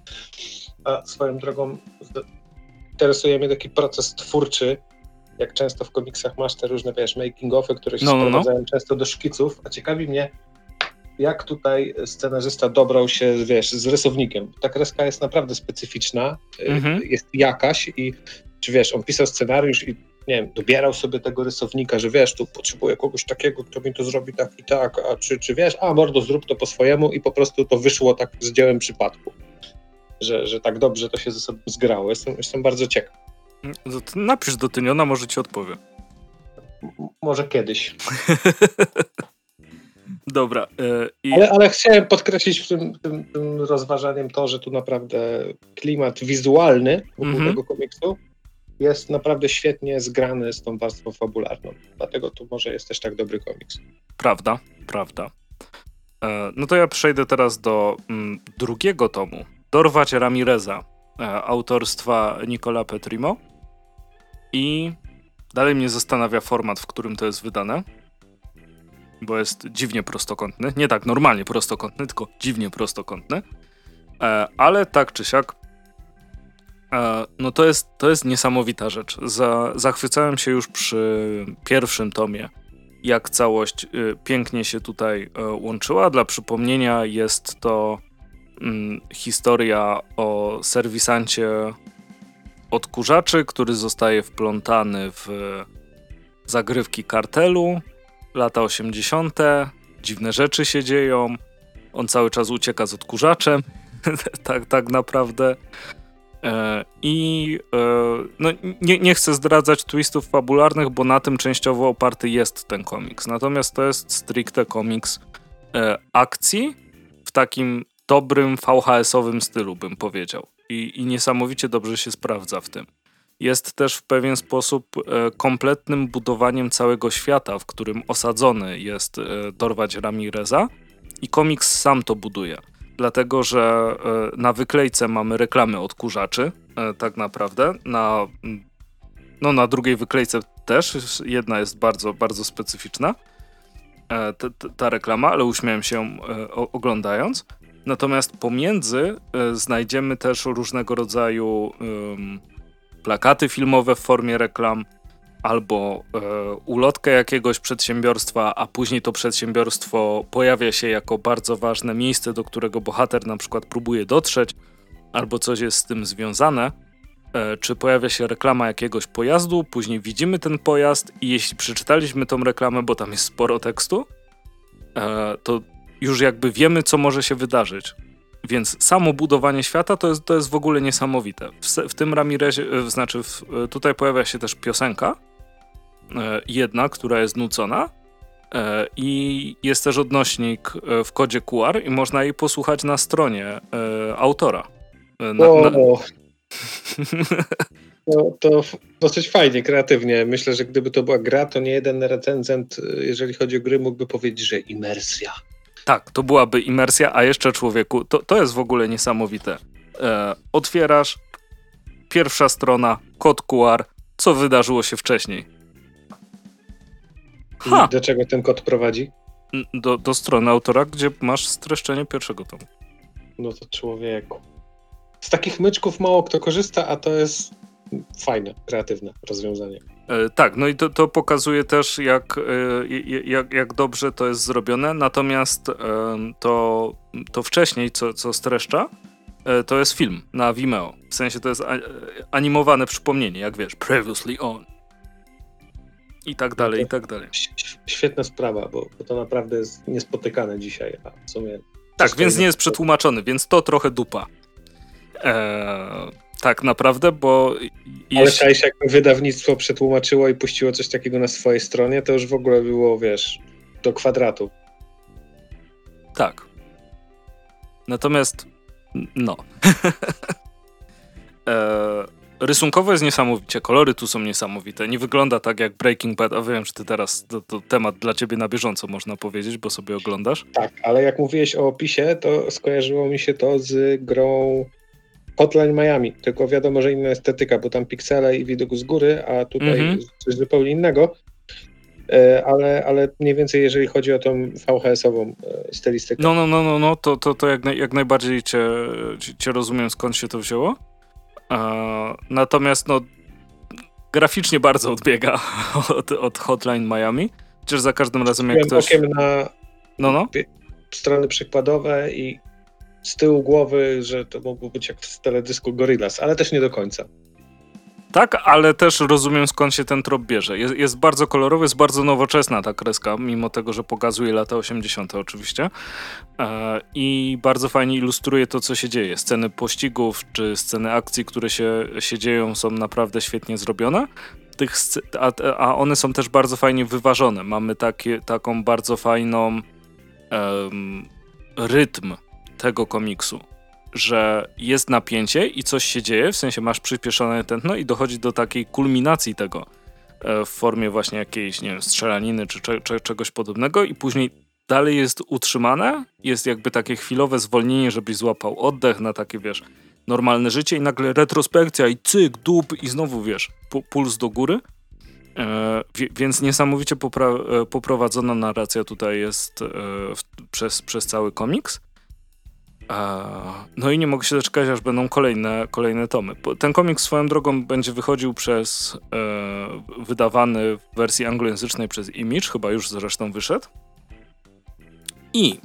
A swoją drogą interesuje mnie taki proces twórczy, jak często w komiksach masz te różne, wiesz, making-offy, które się no, sprowadzają no, no. często do szkiców, a ciekawi mnie, jak tutaj scenarzysta dobrał się, wiesz, z rysownikiem. Ta kreska jest naprawdę specyficzna, mhm. jest jakaś i czy wiesz, on pisał scenariusz i nie wiem, dobierał sobie tego rysownika, że wiesz, tu potrzebuję kogoś takiego, kto mi to zrobi tak i tak, a czy, czy wiesz, a mordo, zrób to po swojemu i po prostu to wyszło tak z dziełem przypadku że, że tak dobrze to się ze sobą zgrało. Jestem, jestem bardzo ciekaw. No napisz do Tyniona, może ci odpowie. M może kiedyś. Dobra. Yy, i... ale, ale chciałem podkreślić tym, tym, tym, rozważaniem to, że tu naprawdę klimat wizualny wokół mm -hmm. tego komiksu jest naprawdę świetnie zgrany z tą warstwą fabularną. Dlatego tu może jest też tak dobry komiks. Prawda, prawda. E, no to ja przejdę teraz do mm, drugiego tomu Dorwać Ramireza e, autorstwa Nicola Petrimo. I dalej mnie zastanawia format, w którym to jest wydane, bo jest dziwnie prostokątny. Nie tak normalnie prostokątny, tylko dziwnie prostokątny. E, ale tak czy siak, e, no to jest, to jest niesamowita rzecz. Za, zachwycałem się już przy pierwszym tomie, jak całość pięknie się tutaj łączyła. Dla przypomnienia jest to historia o serwisancie odkurzaczy, który zostaje wplątany w zagrywki kartelu. Lata 80. Dziwne rzeczy się dzieją. On cały czas ucieka z odkurzaczem. tak, tak naprawdę. E, I e, no, nie, nie chcę zdradzać twistów fabularnych, bo na tym częściowo oparty jest ten komiks. Natomiast to jest stricte komiks e, akcji w takim dobrym VHS-owym stylu, bym powiedział. I, I niesamowicie dobrze się sprawdza w tym. Jest też w pewien sposób e, kompletnym budowaniem całego świata, w którym osadzony jest e, Dorwać Ramireza i komiks sam to buduje. Dlatego, że e, na wyklejce mamy reklamy odkurzaczy, tak naprawdę. Na, no, na drugiej wyklejce też. Jedna jest bardzo, bardzo specyficzna, ta, ta reklama, ale uśmiałem się oglądając. Natomiast pomiędzy y, znajdziemy też różnego rodzaju plakaty filmowe w formie reklam albo y, ulotkę jakiegoś przedsiębiorstwa, a później to przedsiębiorstwo pojawia się jako bardzo ważne miejsce, do którego bohater na przykład próbuje dotrzeć, albo coś jest z tym związane. E, czy pojawia się reklama jakiegoś pojazdu, później widzimy ten pojazd i jeśli przeczytaliśmy tą reklamę, bo tam jest sporo tekstu, e, to już jakby wiemy, co może się wydarzyć. Więc samo budowanie świata to jest, to jest w ogóle niesamowite. W, w tym Ramirezie, znaczy w, e, tutaj pojawia się też piosenka, e, jedna, która jest nucona e, i jest też odnośnik w kodzie QR i można jej posłuchać na stronie autora. Na, o, na... To, to dosyć fajnie, kreatywnie. Myślę, że gdyby to była gra, to nie jeden recenzent, jeżeli chodzi o gry, mógłby powiedzieć, że imersja. Tak, to byłaby imersja, a jeszcze człowieku, to, to jest w ogóle niesamowite. E, otwierasz, pierwsza strona, kod QR, co wydarzyło się wcześniej. Ha. I do czego ten kod prowadzi? Do, do strony autora, gdzie masz streszczenie pierwszego tomu. No to człowieku. Z takich myczków mało kto korzysta, a to jest fajne, kreatywne rozwiązanie. E, tak, no i to, to pokazuje też, jak, e, jak, jak dobrze to jest zrobione. Natomiast e, to, to wcześniej, co, co streszcza, to jest film na Vimeo. W sensie to jest animowane przypomnienie, jak wiesz, previously on. I tak dalej, i tak dalej. Świetna sprawa, bo, bo to naprawdę jest niespotykane dzisiaj, a w sumie... Tak, więc nie jest przetłumaczony, więc to trochę dupa. Eee, tak naprawdę, bo... Ale jeśli... jak wydawnictwo przetłumaczyło i puściło coś takiego na swojej stronie, to już w ogóle było, wiesz, do kwadratu. Tak. Natomiast, no. e, rysunkowo jest niesamowicie, kolory tu są niesamowite. Nie wygląda tak jak Breaking Bad, a wiem, że ty teraz to, to temat dla ciebie na bieżąco można powiedzieć, bo sobie oglądasz. Tak, ale jak mówiłeś o opisie, to skojarzyło mi się to z grą Hotline Miami, tylko wiadomo, że inna estetyka, bo tam piksele i widok z góry, a tutaj mm -hmm. coś zupełnie innego. E, ale, ale mniej więcej jeżeli chodzi o tą VHS-ową e, stylistykę. No, no, no, no, no to, to, to jak, jak najbardziej cię, cię rozumiem, skąd się to wzięło. natomiast no, graficznie bardzo odbiega od, od Hotline Miami. Chociaż za każdym razem jak ktoś... okiem na no, no. strony przykładowe i z tyłu głowy, że to mogło być jak w teledysku Gorillaz, ale też nie do końca. Tak, ale też rozumiem skąd się ten trop bierze. Jest, jest, bardzo kolorowy, jest bardzo nowoczesna ta kreska, mimo tego, że pokazuje lata 80. oczywiście. E, I bardzo fajnie ilustruje to, co się dzieje. Sceny pościgów czy sceny akcji, które się, się dzieją, są naprawdę świetnie zrobione. Tych, a, a one są też bardzo fajnie wyważone. Mamy takie, taką bardzo fajną um, rytm tego komiksu, że jest napięcie i coś się dzieje, w sensie masz przyspieszone tętno i dochodzi do takiej kulminacji tego e, w formie właśnie jakiejś, nie wiem, strzelaniny czy, czegoś podobnego i później dalej jest utrzymane, jest jakby takie chwilowe zwolnienie, żebyś złapał oddech na takie, wiesz, normalne życie i nagle retrospekcja i cyk, dup i znowu, wiesz, puls do góry. E, więc niesamowicie popra- e, poprowadzona narracja tutaj jest e, w, przez, przez cały komiks. No i nie mogę się doczekać, aż będą kolejne, kolejne tomy. Ten komiks swoją drogą będzie wychodził przez, e, wydawany w wersji anglojęzycznej przez Image, chyba już zresztą wyszedł. I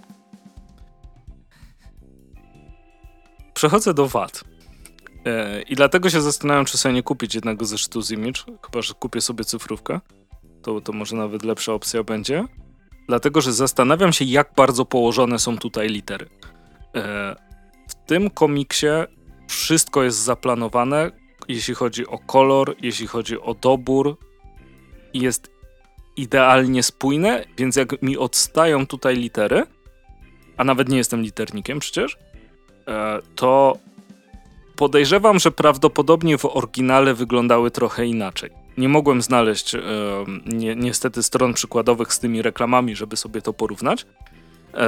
przechodzę do VAT. E, I dlatego się zastanawiam, czy sobie nie kupić jednego zeszytu z Image, chyba że kupię sobie cyfrówkę. To, to może nawet lepsza opcja będzie. Dlatego, że zastanawiam się, jak bardzo położone są tutaj litery. E, w tym komiksie wszystko jest zaplanowane, jeśli chodzi o kolor, jeśli chodzi o dobór jest idealnie spójne, więc jak mi odstają tutaj litery, a nawet nie jestem liternikiem przecież, e, to podejrzewam, że prawdopodobnie w oryginale wyglądały trochę inaczej. Nie mogłem znaleźć ni niestety stron przykładowych z tymi reklamami, żeby sobie to porównać, E,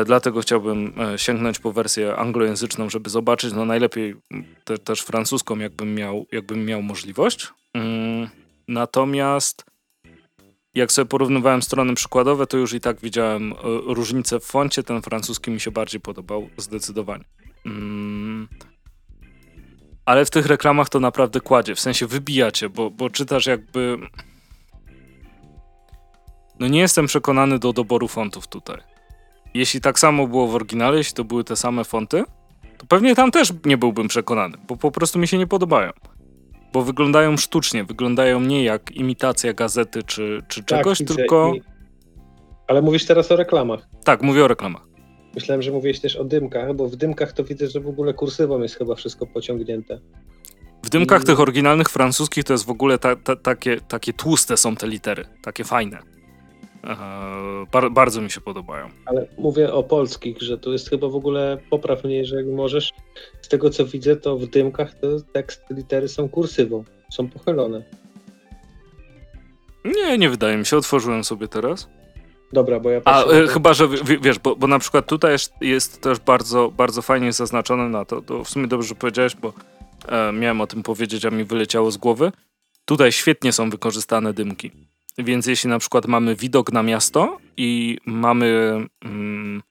dlatego chciałbym e, sięgnąć po wersję anglojęzyczną, żeby zobaczyć, no najlepiej te, też francuską, jakbym miał, jakbym miał możliwość. Mm, natomiast jak sobie porównywałem strony przykładowe, to już i tak widziałem e, różnicę w foncie. Ten francuski mi się bardziej podobał, zdecydowanie. Mm, ale w tych reklamach to naprawdę kładzie, w sensie wybijacie, bo, bo czytasz jakby. No nie jestem przekonany do doboru fontów tutaj jeśli tak samo było w oryginale, jeśli to były te same fonty, to pewnie tam też nie byłbym przekonany, bo po prostu mi się nie podobają. Bo wyglądają sztucznie, wyglądają nie jak imitacja gazety czy, czy tak, czegoś, tylko. I... Ale mówisz teraz o reklamach. Tak, mówię o reklamach. Myślałem, że mówiłeś też o dymkach, bo w dymkach to widzę, że w ogóle kursywą jest chyba wszystko pociągnięte. W dymkach I... tych oryginalnych francuskich to jest w ogóle ta, ta, takie, takie tłuste są te litery, takie fajne. Bar bardzo mi się podobają. Ale mówię o polskich, że to jest chyba w ogóle popraw mnie, że możesz. Z tego co widzę, to w dymkach to tekst, litery są kursywą, są pochylone. Nie, nie wydaje mi się. Otworzyłem sobie teraz. Dobra, bo ja A e, chyba, że wiesz, bo, bo na przykład tutaj jest, jest, też bardzo, bardzo fajnie zaznaczone na to. To w sumie dobrze że powiedziałeś, bo e, miałem o tym powiedzieć, a mi wyleciało z głowy. Tutaj świetnie są wykorzystane dymki. Więc jeśli na przykład mamy widok na miasto i mamy mm,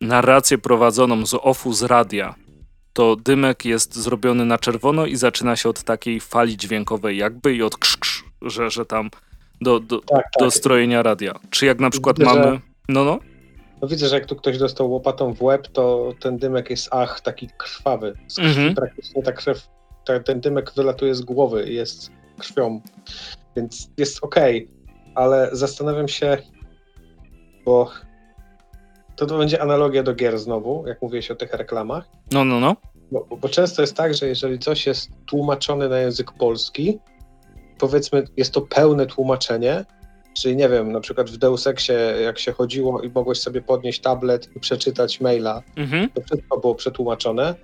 narrację prowadzoną z offu z radia to dymek jest zrobiony na czerwono i zaczyna się od takiej fali dźwiękowej jakby i od krz, krz że, że tam do, do, tak, tak. do strojenia radia. Czy jak na przykład widzę, mamy... Że... No, no. No widzę, że jak tu ktoś dostał łopatą w łeb, to ten dymek jest ach, taki krwawy. Mhm. Praktycznie ta krew, ta, ten dymek wylatuje z głowy i jest krwią. Więc jest ok, ale zastanawiam się, bo to, to będzie analogia do gier znowu, jak mówiłeś o tych reklamach. No, no, no. Bo, bo często jest tak, że jeżeli coś jest tłumaczone na język polski, powiedzmy, jest to pełne tłumaczenie, czyli nie wiem, na przykład w Deus Exie, jak się chodziło i mogłeś sobie podnieść tablet i przeczytać maila, mhm. to wszystko było przetłumaczone,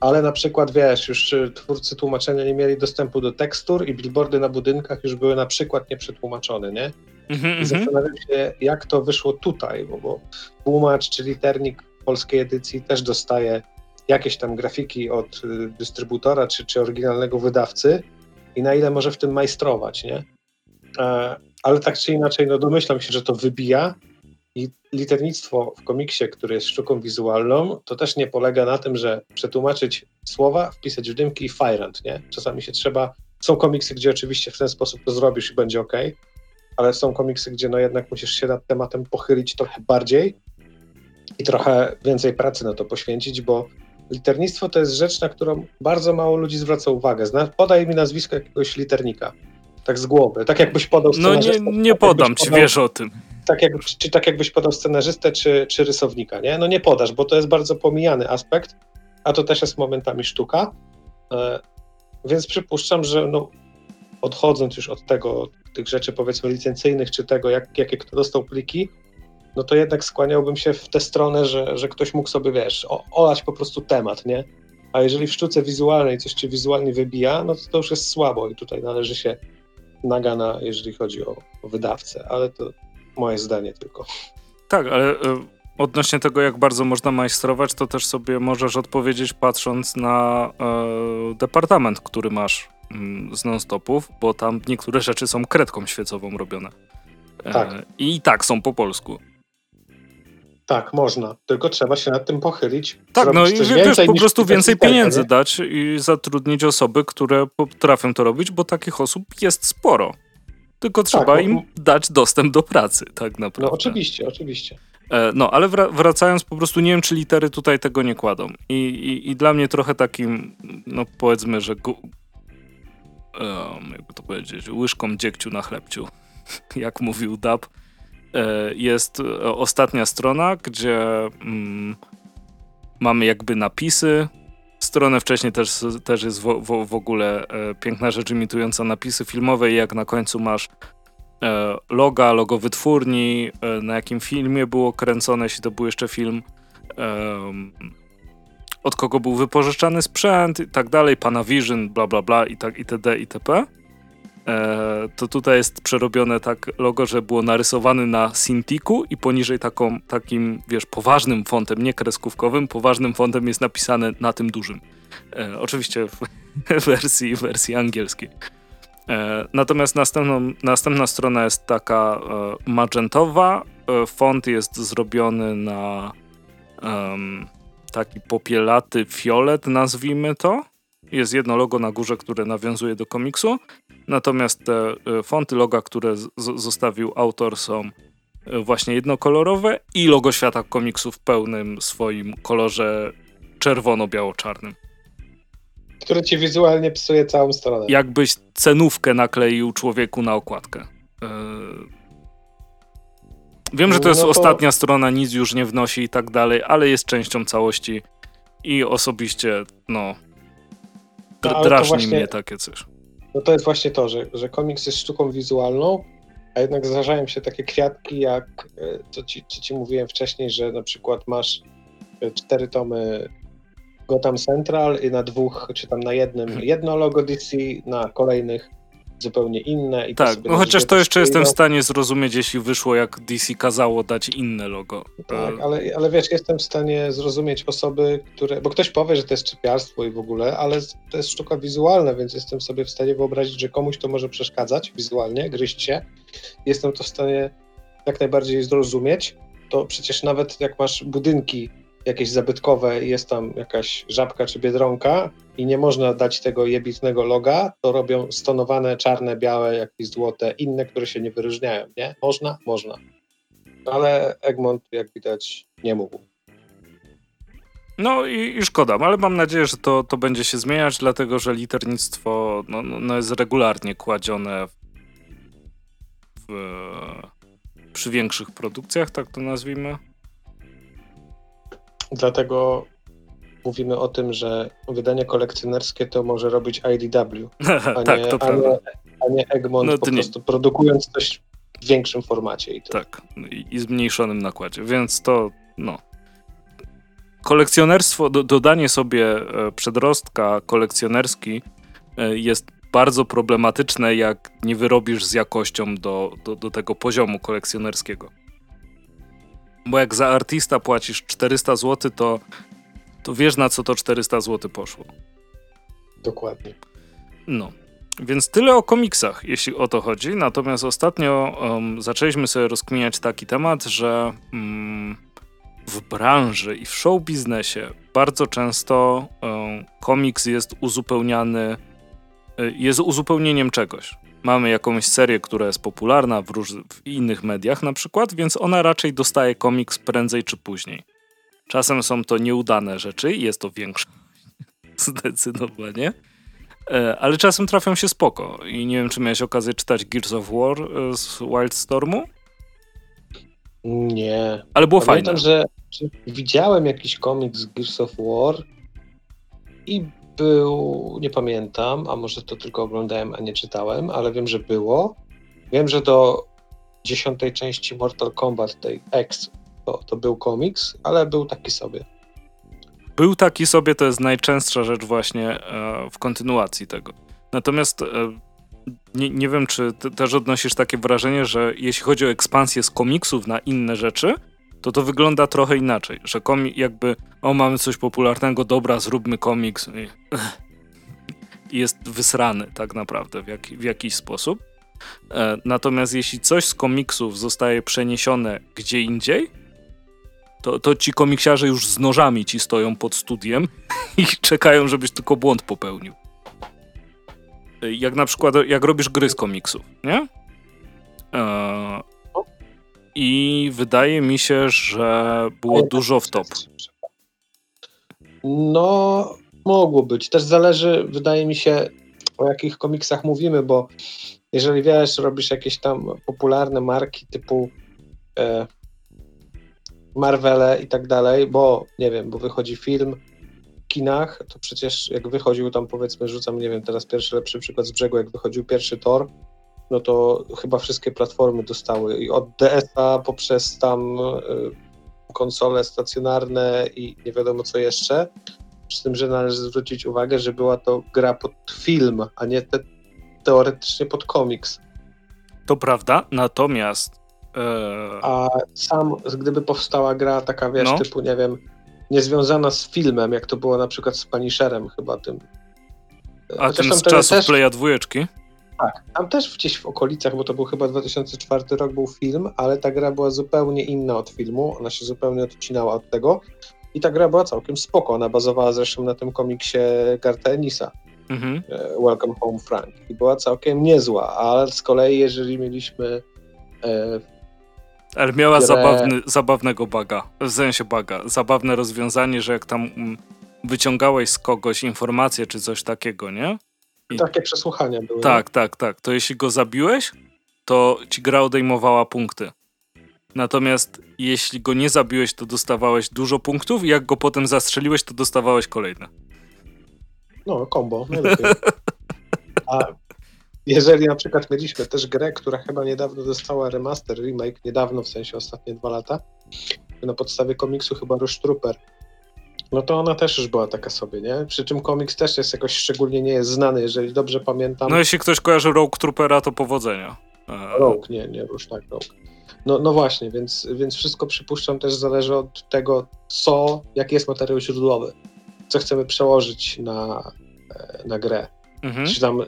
ale na przykład, wiesz, już twórcy tłumaczenia nie mieli dostępu do tekstur i billboardy na budynkach już były na przykład nieprzetłumaczone, nie? Mm-hmm, I mhm. zastanawiam się, jak to wyszło tutaj, bo, bo tłumacz czy liternik polskiej edycji też dostaje jakieś tam grafiki od y, dystrybutora czy, czy oryginalnego wydawcy i na ile może w tym majstrować, nie? E, ale tak czy inaczej, no domyślam się, że to wybija liternictwo w komiksie, który jest sztuką wizualną, to też nie polega na tym, że przetłumaczyć słowa, wpisać dymki i fajrant, nie? Czasami się trzeba... Są komiksy, gdzie oczywiście w ten sposób to zrobisz i będzie ok, ale są komiksy, gdzie no jednak musisz się nad tematem pochylić trochę bardziej i trochę więcej pracy na to poświęcić, bo liternictwo to jest rzecz, na którą bardzo mało ludzi zwraca uwagę. Podaj mi nazwisko jakiegoś liternika. Tak z głowy. Tak jakbyś podał No nie, nie tak podam ci, podał, wiesz o tym. Tak jak, czy tak jakbyś podał scenarzystę czy, czy rysownika, nie? No nie podasz, bo to jest bardzo pomijany aspekt, a to też jest momentami sztuka. E, więc przypuszczam, że no, odchodząc już od tego, tych rzeczy powiedzmy licencyjnych, czy tego, jak, jakie kto dostał pliki, no to jednak skłaniałbym się w tę stronę, że, że ktoś mógł sobie, wiesz, o, olać po prostu temat, nie? A jeżeli w sztuce wizualnej coś cię wizualnie wybija, no to to już jest słabo i tutaj należy się nagana, jeżeli chodzi o, o wydawcę, ale to moje zdanie tylko. Tak, ale y, odnośnie tego, jak bardzo można majstrować, to też sobie możesz odpowiedzieć patrząc na y, departament, który masz Mm, z non-stopów, bo tam niektóre rzeczy są kredką świecową robione. E, tak. I tak są po polsku. Tak, można. Tylko trzeba się nad tym pochylić. Tak, no i wiesz, po prostu więcej pieniędzy nie? dać i zatrudnić osoby, które potrafią to robić, bo takich osób jest sporo. Tylko tak, trzeba tak, im dać dostęp do pracy, tak naprawdę. No oczywiście, oczywiście. E, no, ale wracając, po prostu nie wiem, czy litery tutaj tego nie kładą. I, i, i dla mnie trochę takim, no powiedzmy, że um, jakby to powiedzieć, łyżką dziegciu na chlebciu, jak mówił Dab, jest ostatnia strona, gdzie mm, mamy jakby napisy. Stronę wcześniej też, też jest w, w, w ogóle e, piękna rzecz imitująca napisy filmowe i jak na końcu masz e, loga, logo wytwórni, e, na jakim filmie było kręcone, jeśli to był jeszcze film od kogo był wypożyczany sprzęt i tak dalej, Panavision, bla bla bla i tak itd. itp. E, to tutaj jest przerobione tak logo, że było narysowane na Cintiku i poniżej taką, takim, wiesz, poważnym fontem, nie kreskówkowym, poważnym fontem jest napisane na tym dużym. E, oczywiście w wersji, wersji angielskiej. E, natomiast następną, następna strona jest taka e, magentowa. E, font jest zrobiony na taki popielaty fiolet, nazwijmy to. Jest jedno logo na górze, które nawiązuje do komiksu, natomiast te e, fonty loga, które zostawił autor są e, właśnie jednokolorowe i logo świata komiksu w pełnym swoim kolorze czerwono-biało-czarnym. Które ci wizualnie psuje całą stronę. Jakbyś cenówkę nakleił człowieku na okładkę. E, Wiem, że to jest no to... ostatnia strona, nic już nie wnosi i tak dalej, ale jest częścią całości i osobiście, no, no drażni właśnie, mnie takie coś. No to jest właśnie to, że, że komiks jest sztuką wizualną, a jednak zdarzają się takie kwiatki, jak e, co ci, co ci mówiłem wcześniej, że na przykład masz e, cztery tomy Gotham Central i na dwóch, czy tam na jednym mhm. jedno logo DC, na kolejnych zupełnie inne. I tak, no chociaż to jeszcze jestem w stanie zrozumieć, jeśli wyszło, jak DC kazało dać inne logo. Tak, ale, ale wiesz, jestem w stanie zrozumieć osoby, które, bo ktoś powie, że to jest czepiarstwo i w ogóle, ale to jest sztuka wizualna, więc jestem sobie w stanie wyobrazić, że komuś to może przeszkadzać wizualnie, gryźć się. Jestem to w stanie jak najbardziej zrozumieć. To przecież nawet jak masz budynki jakieś zabytkowe i jest tam jakaś żabka czy biedronka i nie można dać tego jebitnego loga, to robią stonowane czarne, białe, jakieś złote, inne, które się nie wyróżniają, nie? Można? Można. Ale Egmont, jak widać, nie mógł. No i, i, szkoda, ale mam nadzieję, że to, to będzie się zmieniać, dlatego że liternictwo no, no, no jest regularnie kładzione w, w, przy większych produkcjach, tak to nazwijmy. Dlatego mówimy o tym, że wydanie kolekcjonerskie to może robić IDW, a, tak, nie, to a, nie, a nie Egmont no, po nie... prostu produkując coś w większym formacie. I tak, i, i zmniejszonym nakładzie, więc to no kolekcjonerstwo, do, dodanie sobie e, przedrostka kolekcjonerski e, jest bardzo problematyczne, jak nie wyrobisz z jakością do, do, do tego poziomu kolekcjonerskiego. Bo jak za artista płacisz 400 zł, to, to wiesz na co to 400 zł poszło. Dokładnie. No. Więc tyle o komiksach, jeśli o to chodzi. Natomiast ostatnio um, zaczęliśmy sobie rozkminiać taki temat, że um, w branży i w show biznesie bardzo często um, komiks jest uzupełniany, y, jest uzupełnieniem czegoś. Mamy jakąś serię, która jest popularna w, róż- w innych mediach na przykład, więc ona raczej dostaje komiks prędzej czy później. Czasem są to nieudane rzeczy i jest to większe. Zdecydowanie. E, ale czasem trafią się spoko. I nie wiem, czy miałeś okazję czytać Gears of War e, z Wildstormu? Nie. Ale było Pamiętam, fajne. że widziałem jakiś komiks Gears of War i był, nie pamiętam, a może to tylko oglądałem, a nie czytałem, ale wiem, że było. Wiem, że do dziesiątej części Mortal Kombat, tej X, to, to był komiks, ale był taki sobie. Był taki sobie, to jest najczęstsza rzecz właśnie e, w kontynuacji tego. Natomiast e, nie, nie wiem, czy też odnosisz takie wrażenie, że jeśli chodzi o ekspansję z komiksów na inne rzeczy, to to wygląda trochę inaczej, że komik jakby, o mamy coś popularnego, dobra, zróbmy komiks i, jest wysrany tak naprawdę w, jak, w jakiś sposób. E, natomiast jeśli coś z komiksów zostaje przeniesione gdzie indziej, to, to ci komiksiarze już z nożami ci stoją pod studiem i czekają, żebyś tylko błąd popełnił. E, jak na przykład, jak robisz gry z komiksów, nie? E, i wydaje mi się, że było dużo w top. No, mogło być. Też zależy, wydaje mi się, o jakich komiksach mówimy, bo jeżeli wiesz, robisz jakieś tam popularne marki typu e, Marvele i tak dalej, bo nie wiem, bo wychodzi film w kinach, to przecież jak wychodził tam powiedzmy, rzucam, nie wiem, teraz pierwszy lepszy przykład z brzegu, jak wychodził pierwszy Thor, no to chyba wszystkie platformy dostały i od DS-a poprzez tam y, konsole stacjonarne i nie wiadomo co jeszcze. Przy tym, że należy zwrócić uwagę, że była to gra pod film, a nie te, teoretycznie pod komiks. To prawda, natomiast. E... A sam, gdyby powstała gra taka, wiesz, no. typu, nie wiem, niezwiązana z filmem, jak to było na przykład z Punisherem, chyba tym. A tym z czasów też... Playa dwójeczki? Tak, tam też gdzieś w okolicach, bo to był chyba 2004 rok, był film, ale ta gra była zupełnie inna od filmu, ona się zupełnie odcinała od tego. I ta gra była całkiem spoko, ona bazowała zresztą na tym komiksie Garta Enisa, mhm. E, Welcome Home Frank. I była całkiem niezła, ale z kolei jeżeli mieliśmy e, ale miała grę... zabawny, zabawnego baga, w sensie baga, zabawne rozwiązanie, że jak tam mm, wyciągałeś z kogoś informację czy coś takiego, nie? Takie przesłuchania były. Tak, nie? tak, tak. To jeśli go zabiłeś, to ci gra odejmowała punkty. Natomiast jeśli go nie zabiłeś, to dostawałeś dużo punktów i jak go potem zastrzeliłeś, to dostawałeś kolejne. No, najlepiej. A jeżeli na przykład mieliśmy też grę, która chyba niedawno dostała remaster, remake, niedawno, w sensie ostatnie dwa lata, na podstawie komiksu chyba Rush Trooper, no to ona też już była taka sobie, nie? Przy czym komiks też jest jakoś szczególnie nie jest znany, jeżeli dobrze pamiętam. No jeśli ktoś kojarzy Rogue Troopera, to powodzenia. E, Rogue, nie, nie, już tak, Rogue. No, no właśnie, więc, więc wszystko przypuszczam też zależy od tego, co, jaki jest materiał źródłowy, co chcemy przełożyć na, e, na grę. Mhm. Czy tam,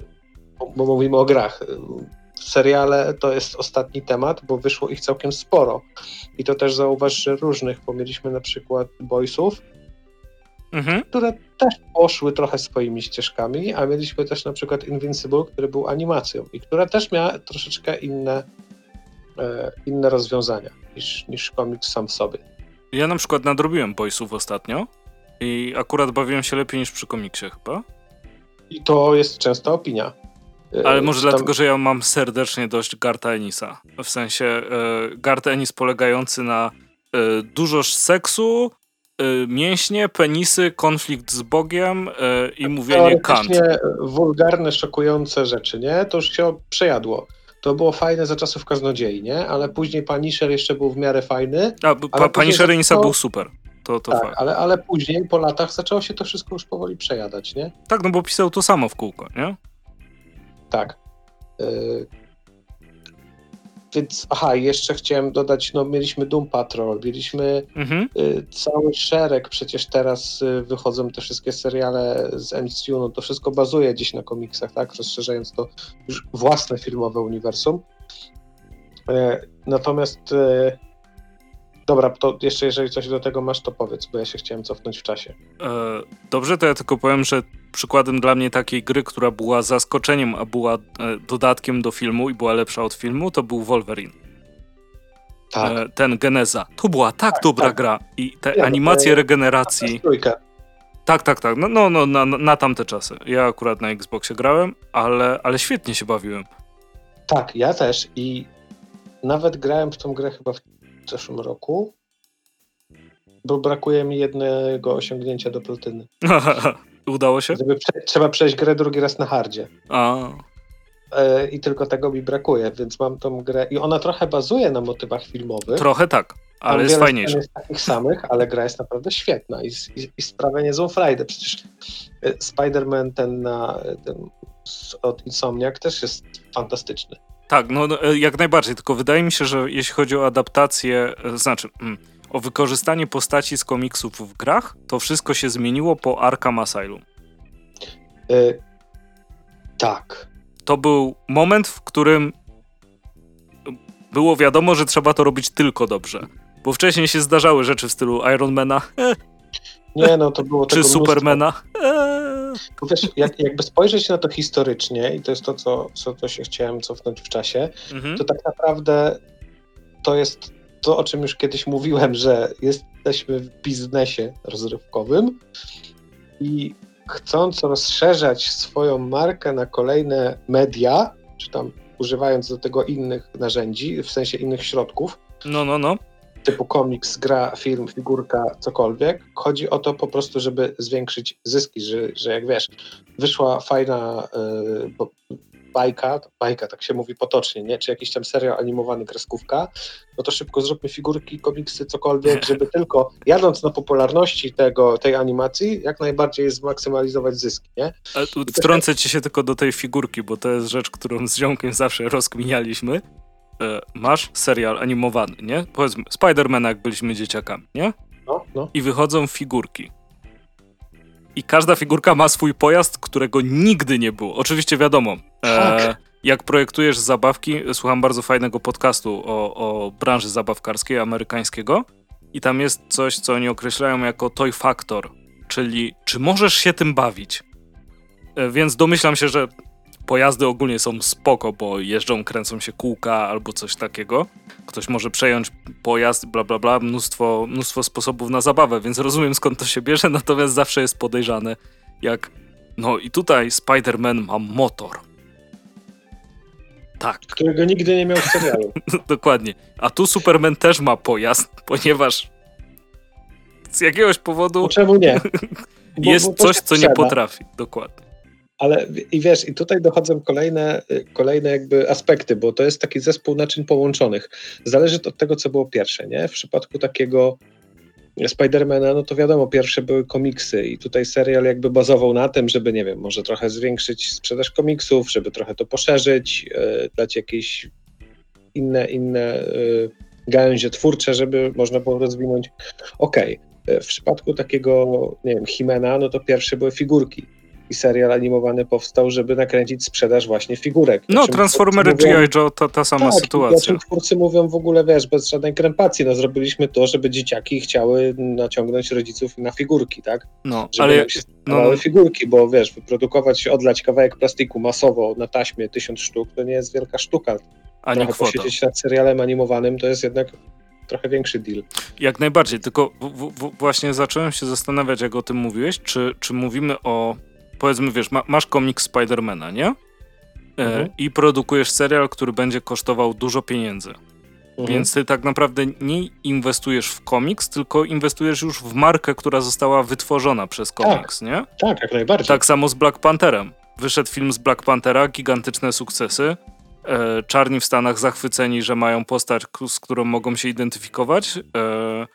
bo mówimy o grach, seriale to jest ostatni temat, bo wyszło ich całkiem sporo. I to też zauważ, że różnych, bo mieliśmy na przykład Boysów, mhm. które też poszły trochę swoimi ścieżkami, a mieliśmy też na przykład Invincible, który był animacją i która też miała troszeczkę inne, e, inne rozwiązania niż, niż komiks sam w sobie. Ja na przykład nadrobiłem Boysów ostatnio i akurat bawiłem się lepiej niż przy komiksie chyba. I to jest częsta opinia. E, Ale może Tam... dlatego, że ja mam serdecznie dość Garta Enisa. W sensie e, Gart Enis polegający na e, dużo seksu, mięśnie, penisy, konflikt z Bogiem e, i mówienie kant. wulgarne, szokujące rzeczy, nie? To już się przejadło. To było fajne za czasów kaznodziei, nie? Ale później Punisher jeszcze był w miarę fajny. A, pa, Punisher Enisa był super. To, to tak, ale, ale później, po latach, zaczęło się to wszystko już powoli przejadać, nie? Tak, no bo pisał to samo w kółko, nie? Tak. Yy... Więc, aha, jeszcze chciałem dodać, no mieliśmy Doom Patrol, mieliśmy mhm. y, cały szereg, przecież teraz y, wychodzą te wszystkie seriale z MCU, no to wszystko bazuje gdzieś na komiksach, tak, rozszerzając to już własne filmowe uniwersum. Y, natomiast y, Dobra, to jeszcze jeżeli coś do tego masz, to powiedz, bo ja się chciałem cofnąć w czasie. E, dobrze, to ja tylko powiem, że przykładem dla mnie takiej gry, która była zaskoczeniem, a była e, dodatkiem do filmu i była lepsza od filmu, to był Wolverine. Tak. E, ten Geneza. To była tak, tak dobra tak. gra i te ja, animacje regeneracji. Tak, tak, tak. No, no, no na, na tamte czasy. Ja akurat na Xboxie grałem, ale, ale świetnie się bawiłem. Tak, ja też i nawet grałem w tą grę chyba w w zeszłym roku, bo brakuje mi jednego osiągnięcia do platyny. Udało się? Prze trzeba przejść grę drugi raz na hardzie. A. E, I tylko tego mi brakuje, więc mam tą grę. I ona trochę bazuje na motywach filmowych. Trochę tak, ale Tam jest fajniejsza. jest takich samych, ale gra jest naprawdę świetna i, i, i sprawia niezłą frajdę. Przecież e, Spider-Man ten, na, ten od Insomniac też jest fantastyczny. Tak, no, no e, jak najbardziej, tylko wydaje mi się, że jeśli chodzi o adaptację, e, znaczy mm, o wykorzystanie postaci z komiksów w grach, to wszystko się zmieniło po Arkham Asylum. Yy, tak. To był moment, w którym było wiadomo, że trzeba to robić tylko dobrze. Bo wcześniej się zdarzały rzeczy w stylu Ironmana. Nie, no to było Czy Supermana. Wiesz, jak, jakby spojrzeć na to historycznie, i to jest to, co, co to się chciałem cofnąć w czasie, mhm. to tak naprawdę to jest to, o czym już kiedyś mówiłem, że jesteśmy w biznesie rozrywkowym i chcąc rozszerzać swoją markę na kolejne media, czy tam używając do tego innych narzędzi, w sensie innych środków, no, no, no typu komiks, gra, film, figurka, cokolwiek. Chodzi o to po prostu, żeby zwiększyć zyski, że, że jak wiesz, wyszła fajna y, bajka, bajka tak się mówi potocznie, nie? czy jakiś tam serial animowany, kreskówka, no to szybko zróbmy figurki, komiksy, cokolwiek, żeby tylko jadąc na popularności tego, tej animacji, jak najbardziej zmaksymalizować zyski, nie? Wtrącę ci się tylko do tej figurki, bo to jest rzecz, którą z ziomkiem zawsze rozkminialiśmy. E, masz serial animowany, nie? Powiedzmy, Spidermana, jak byliśmy dzieciakami, nie? No, no. I wychodzą figurki. I każda figurka ma swój pojazd, którego nigdy nie było. Oczywiście wiadomo, e, jak projektujesz zabawki, słucham bardzo fajnego podcastu o, o branży zabawkarskiej amerykańskiego i tam jest coś, co oni określają jako toy factor, czyli czy możesz się tym bawić. E, więc domyślam się, że pojazdy ogólnie są spoko, bo jeżdżą, kręcą się kółka albo coś takiego. Ktoś może przejąć pojazd, bla bla bla, mnóstwo, mnóstwo sposobów na zabawę, więc rozumiem skąd to się bierze, natomiast zawsze jest podejrzane, jak no i tutaj Spider-Man ma motor. Tak. Którego nigdy nie miał w serialu. Dokładnie. A tu Superman też ma pojazd, ponieważ z jakiegoś powodu. No czemu nie? Bo, jest bo coś, co nie potrafi. Dokładnie. Ale i wiesz, i tutaj dochodzą kolejne, kolejne jakby aspekty, bo to jest taki zespół naczyń połączonych. Zależy to od tego, co było pierwsze, nie? W przypadku takiego Spidermana, no to wiadomo, pierwsze były komiksy i tutaj serial jakby bazował na tym, żeby, nie wiem, może trochę zwiększyć sprzedaż komiksów, żeby trochę to poszerzyć, yy, dać jakieś inne, inne yy, gałęzie twórcze, żeby można było rozwinąć. Okej, okay. w przypadku takiego, nie wiem, Himena, no to pierwsze były figurki i serial animowany powstał, żeby nakręcić sprzedaż właśnie figurek. No, Transformery G.I. Joe to ta sama tak, sytuacja. O czym twórcy mówią w ogóle, wiesz, bez żadnej krępacji, no zrobiliśmy to, żeby dzieciaki chciały naciągnąć rodziców na figurki, tak? No, żeby ale... się no, no. figurki, bo wiesz, wyprodukować, odlać kawałek plastiku masowo na taśmie tysiąc sztuk, to nie jest wielka sztuka. Ani Trochę kwota. posiedzieć nad serialem animowanym to jest jednak trochę większy deal. Jak najbardziej, tylko w, w, właśnie zacząłem się zastanawiać, jak o tym mówiłeś, czy, czy mówimy o, powiedzmy, wiesz, ma, masz komiks Spidermana, nie? E, mhm. I produkujesz serial, który będzie kosztował dużo pieniędzy. Mhm. Więc ty tak naprawdę nie inwestujesz w komiks, tylko inwestujesz już w markę, która została wytworzona przez komiks, tak. nie? Tak, jak najbardziej. Tak samo z Black Pantherem. Wyszedł film z Black Panthera, gigantyczne sukcesy. E, czarni w Stanach zachwyceni, że mają postać, z którą mogą się identyfikować. E,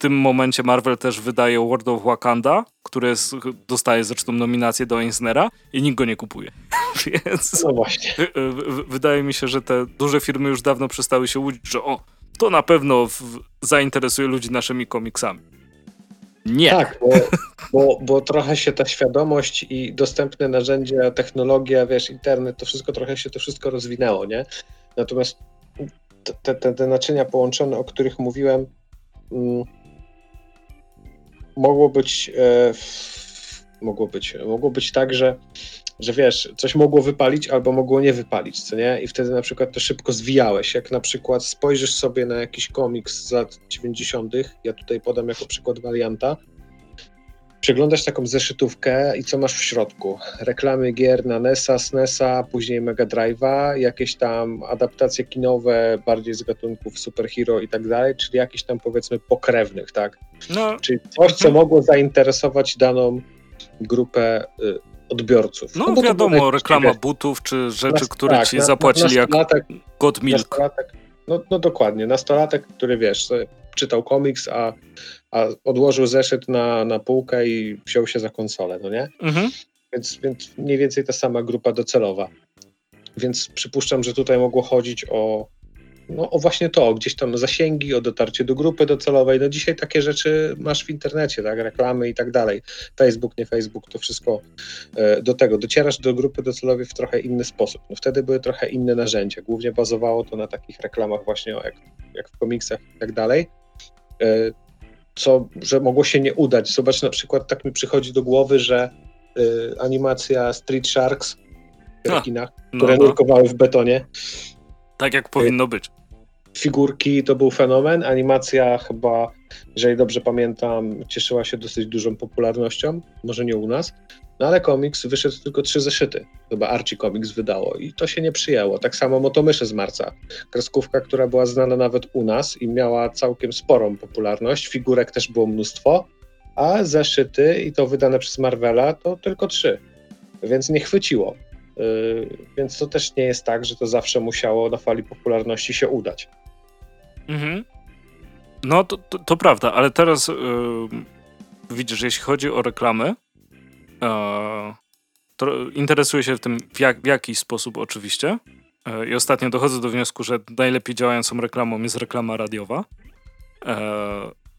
tym momencie Marvel też wydaje World of Wakanda, który dostaje zresztą nominację do Eisnera i nikt go nie kupuje. Więc no właśnie. wydaje mi się, że te duże firmy już dawno przestały się łudzić, że o, to na pewno zainteresuje ludzi naszymi komiksami. Nie. Tak, bo, bo, bo, trochę się ta świadomość i dostępne narzędzia, technologia, wiesz, internet, to wszystko trochę się to wszystko rozwinęło, nie? Natomiast te, te, te naczynia połączone, o których mówiłem, mm, mogło być, e, mogło być, mogło być tak, że że wiesz, coś mogło wypalić albo mogło nie wypalić, co nie? I wtedy na przykład to szybko zwijałeś. Jak na przykład spojrzysz sobie na jakiś komiks z lat 90., ja tutaj podam jako przykład warianta, przeglądasz taką zeszytówkę i co masz w środku? Reklamy gier na NESa, SNESa, później Mega Drive'a, jakieś tam adaptacje kinowe bardziej z gatunków superhero i tak dalej, czyli jakieś tam powiedzmy pokrewnych, tak? No. Czyli coś, co mogło zainteresować daną grupę y, odbiorców. No, no wiadomo, reklama butów czy rzeczy, które tak, ci na, zapłacili jak God Milk. No, no dokładnie, nastolatek, który wiesz, czytał komiks, a, a odłożył zeszyt na, na półkę i wziął się za konsolę, no nie? Mhm. Więc, więc mniej więcej ta sama grupa docelowa. Więc przypuszczam, że tutaj mogło chodzić o no, o właśnie to, gdzieś tam zasięgi, o dotarcie do grupy docelowej. No dzisiaj takie rzeczy masz w internecie, tak, reklamy i tak dalej. Facebook, nie Facebook, to wszystko e, do tego. Docierasz do grupy docelowej w trochę inny sposób. No wtedy były trochę inne narzędzia. Głównie bazowało to na takich reklamach właśnie jak, jak w komiksach i tak dalej. E, co, że mogło się nie udać. Zobacz na przykład, tak mi przychodzi do głowy, że y, animacja Street Sharks w rekinach, no, które no. nurkowały w betonie. Tak jak powinno być figurki to był fenomen. Animacja chyba, jeżeli dobrze pamiętam, cieszyła się dosyć dużą popularnością, może nie u nas. No ale komiks wyszedł tylko trzy zeszyty. Chyba Archie Comics wydało i to się nie przyjęło. Tak samo Motomysze z marca. Kreskówka, która była znana nawet u nas i miała całkiem sporą popularność. Figurek też było mnóstwo, a zeszyty i to wydane przez Marvela to tylko trzy. Więc nie chwyciło. Yy, więc to też nie jest tak, że to zawsze musiało na fali popularności się udać. Mhm. No, to, to, to, prawda, ale teraz yy, widzisz, jeśli chodzi o reklamy, to interesuję się w tym w, jak, w jaki sposób oczywiście. Yy, I ostatnio dochodzę do wniosku, że najlepiej działającą reklamą jest reklama radiowa. Yy,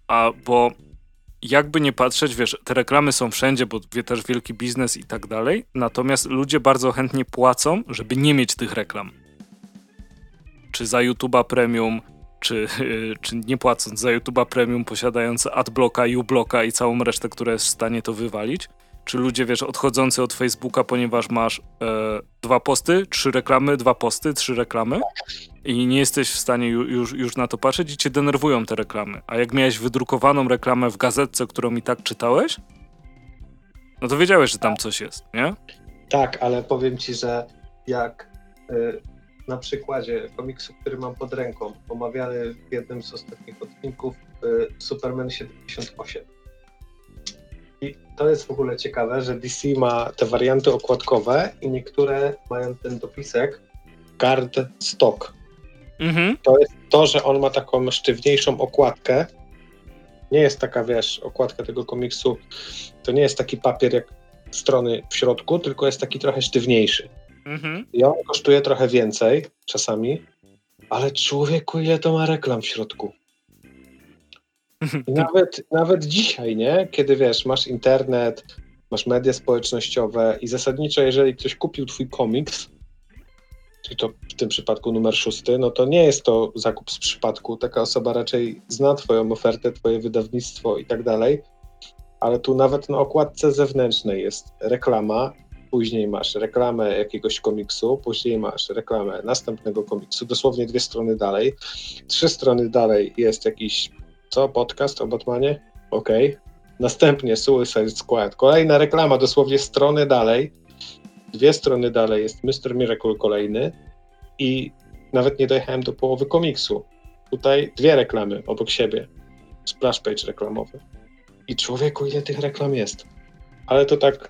a bo jakby nie patrzeć, wiesz, te reklamy są wszędzie, bo wie też wielki biznes i tak dalej, natomiast ludzie bardzo chętnie płacą, żeby nie mieć tych reklam. Czy za YouTube'a Premium, czy, czy nie płacąc za YouTube'a Premium, posiadając adblocka, ublocka i całą resztę, która jest w stanie to wywalić, czy ludzie, wiesz, odchodzący od Facebooka, ponieważ masz e, dwa posty, trzy reklamy, dwa posty, trzy reklamy i nie jesteś w stanie już, już na to patrzeć i cię denerwują te reklamy. A jak miałeś wydrukowaną reklamę w gazetce, którą i tak czytałeś, no to wiedziałeś, że tam coś jest, nie? Tak, ale powiem ci, że jak y, na przykładzie komiksu, który mam pod ręką, omawiany w jednym z ostatnich odcinków, y, Superman 78. I to jest w ogóle ciekawe, że DC ma te warianty okładkowe i niektóre mają ten dopisek card stock. Mhm. To jest to, że on ma taką sztywniejszą okładkę. Nie jest taka, wiesz, okładka tego komiksu, to nie jest taki papier jak strony w środku, tylko jest taki trochę sztywniejszy. Mhm. I on kosztuje trochę więcej czasami, ale człowieku, ile to ma reklam w środku. Nawet, nawet dzisiaj, nie? Kiedy wiesz, masz internet, masz media społecznościowe i zasadniczo, jeżeli ktoś kupił twój komiks, czyli to w tym przypadku numer szósty, no to nie jest to zakup z przypadku. Taka osoba raczej zna twoją ofertę, twoje wydawnictwo i tak dalej, ale tu nawet na okładce zewnętrznej jest reklama, później masz reklamę jakiegoś komiksu, później masz reklamę następnego komiksu, dosłownie dwie strony dalej. Trzy strony dalej jest jakiś, co, podcast o Batmanie? Okej. Okay. Następnie Suicide Squad, kolejna reklama, dosłownie strony dalej. Dwie strony dalej jest Mr. Miracle kolejny i nawet nie dojechałem do połowy komiksu. Tutaj dwie reklamy obok siebie. Splash page reklamowy. I człowieku, ile tych reklam jest? Ale to tak,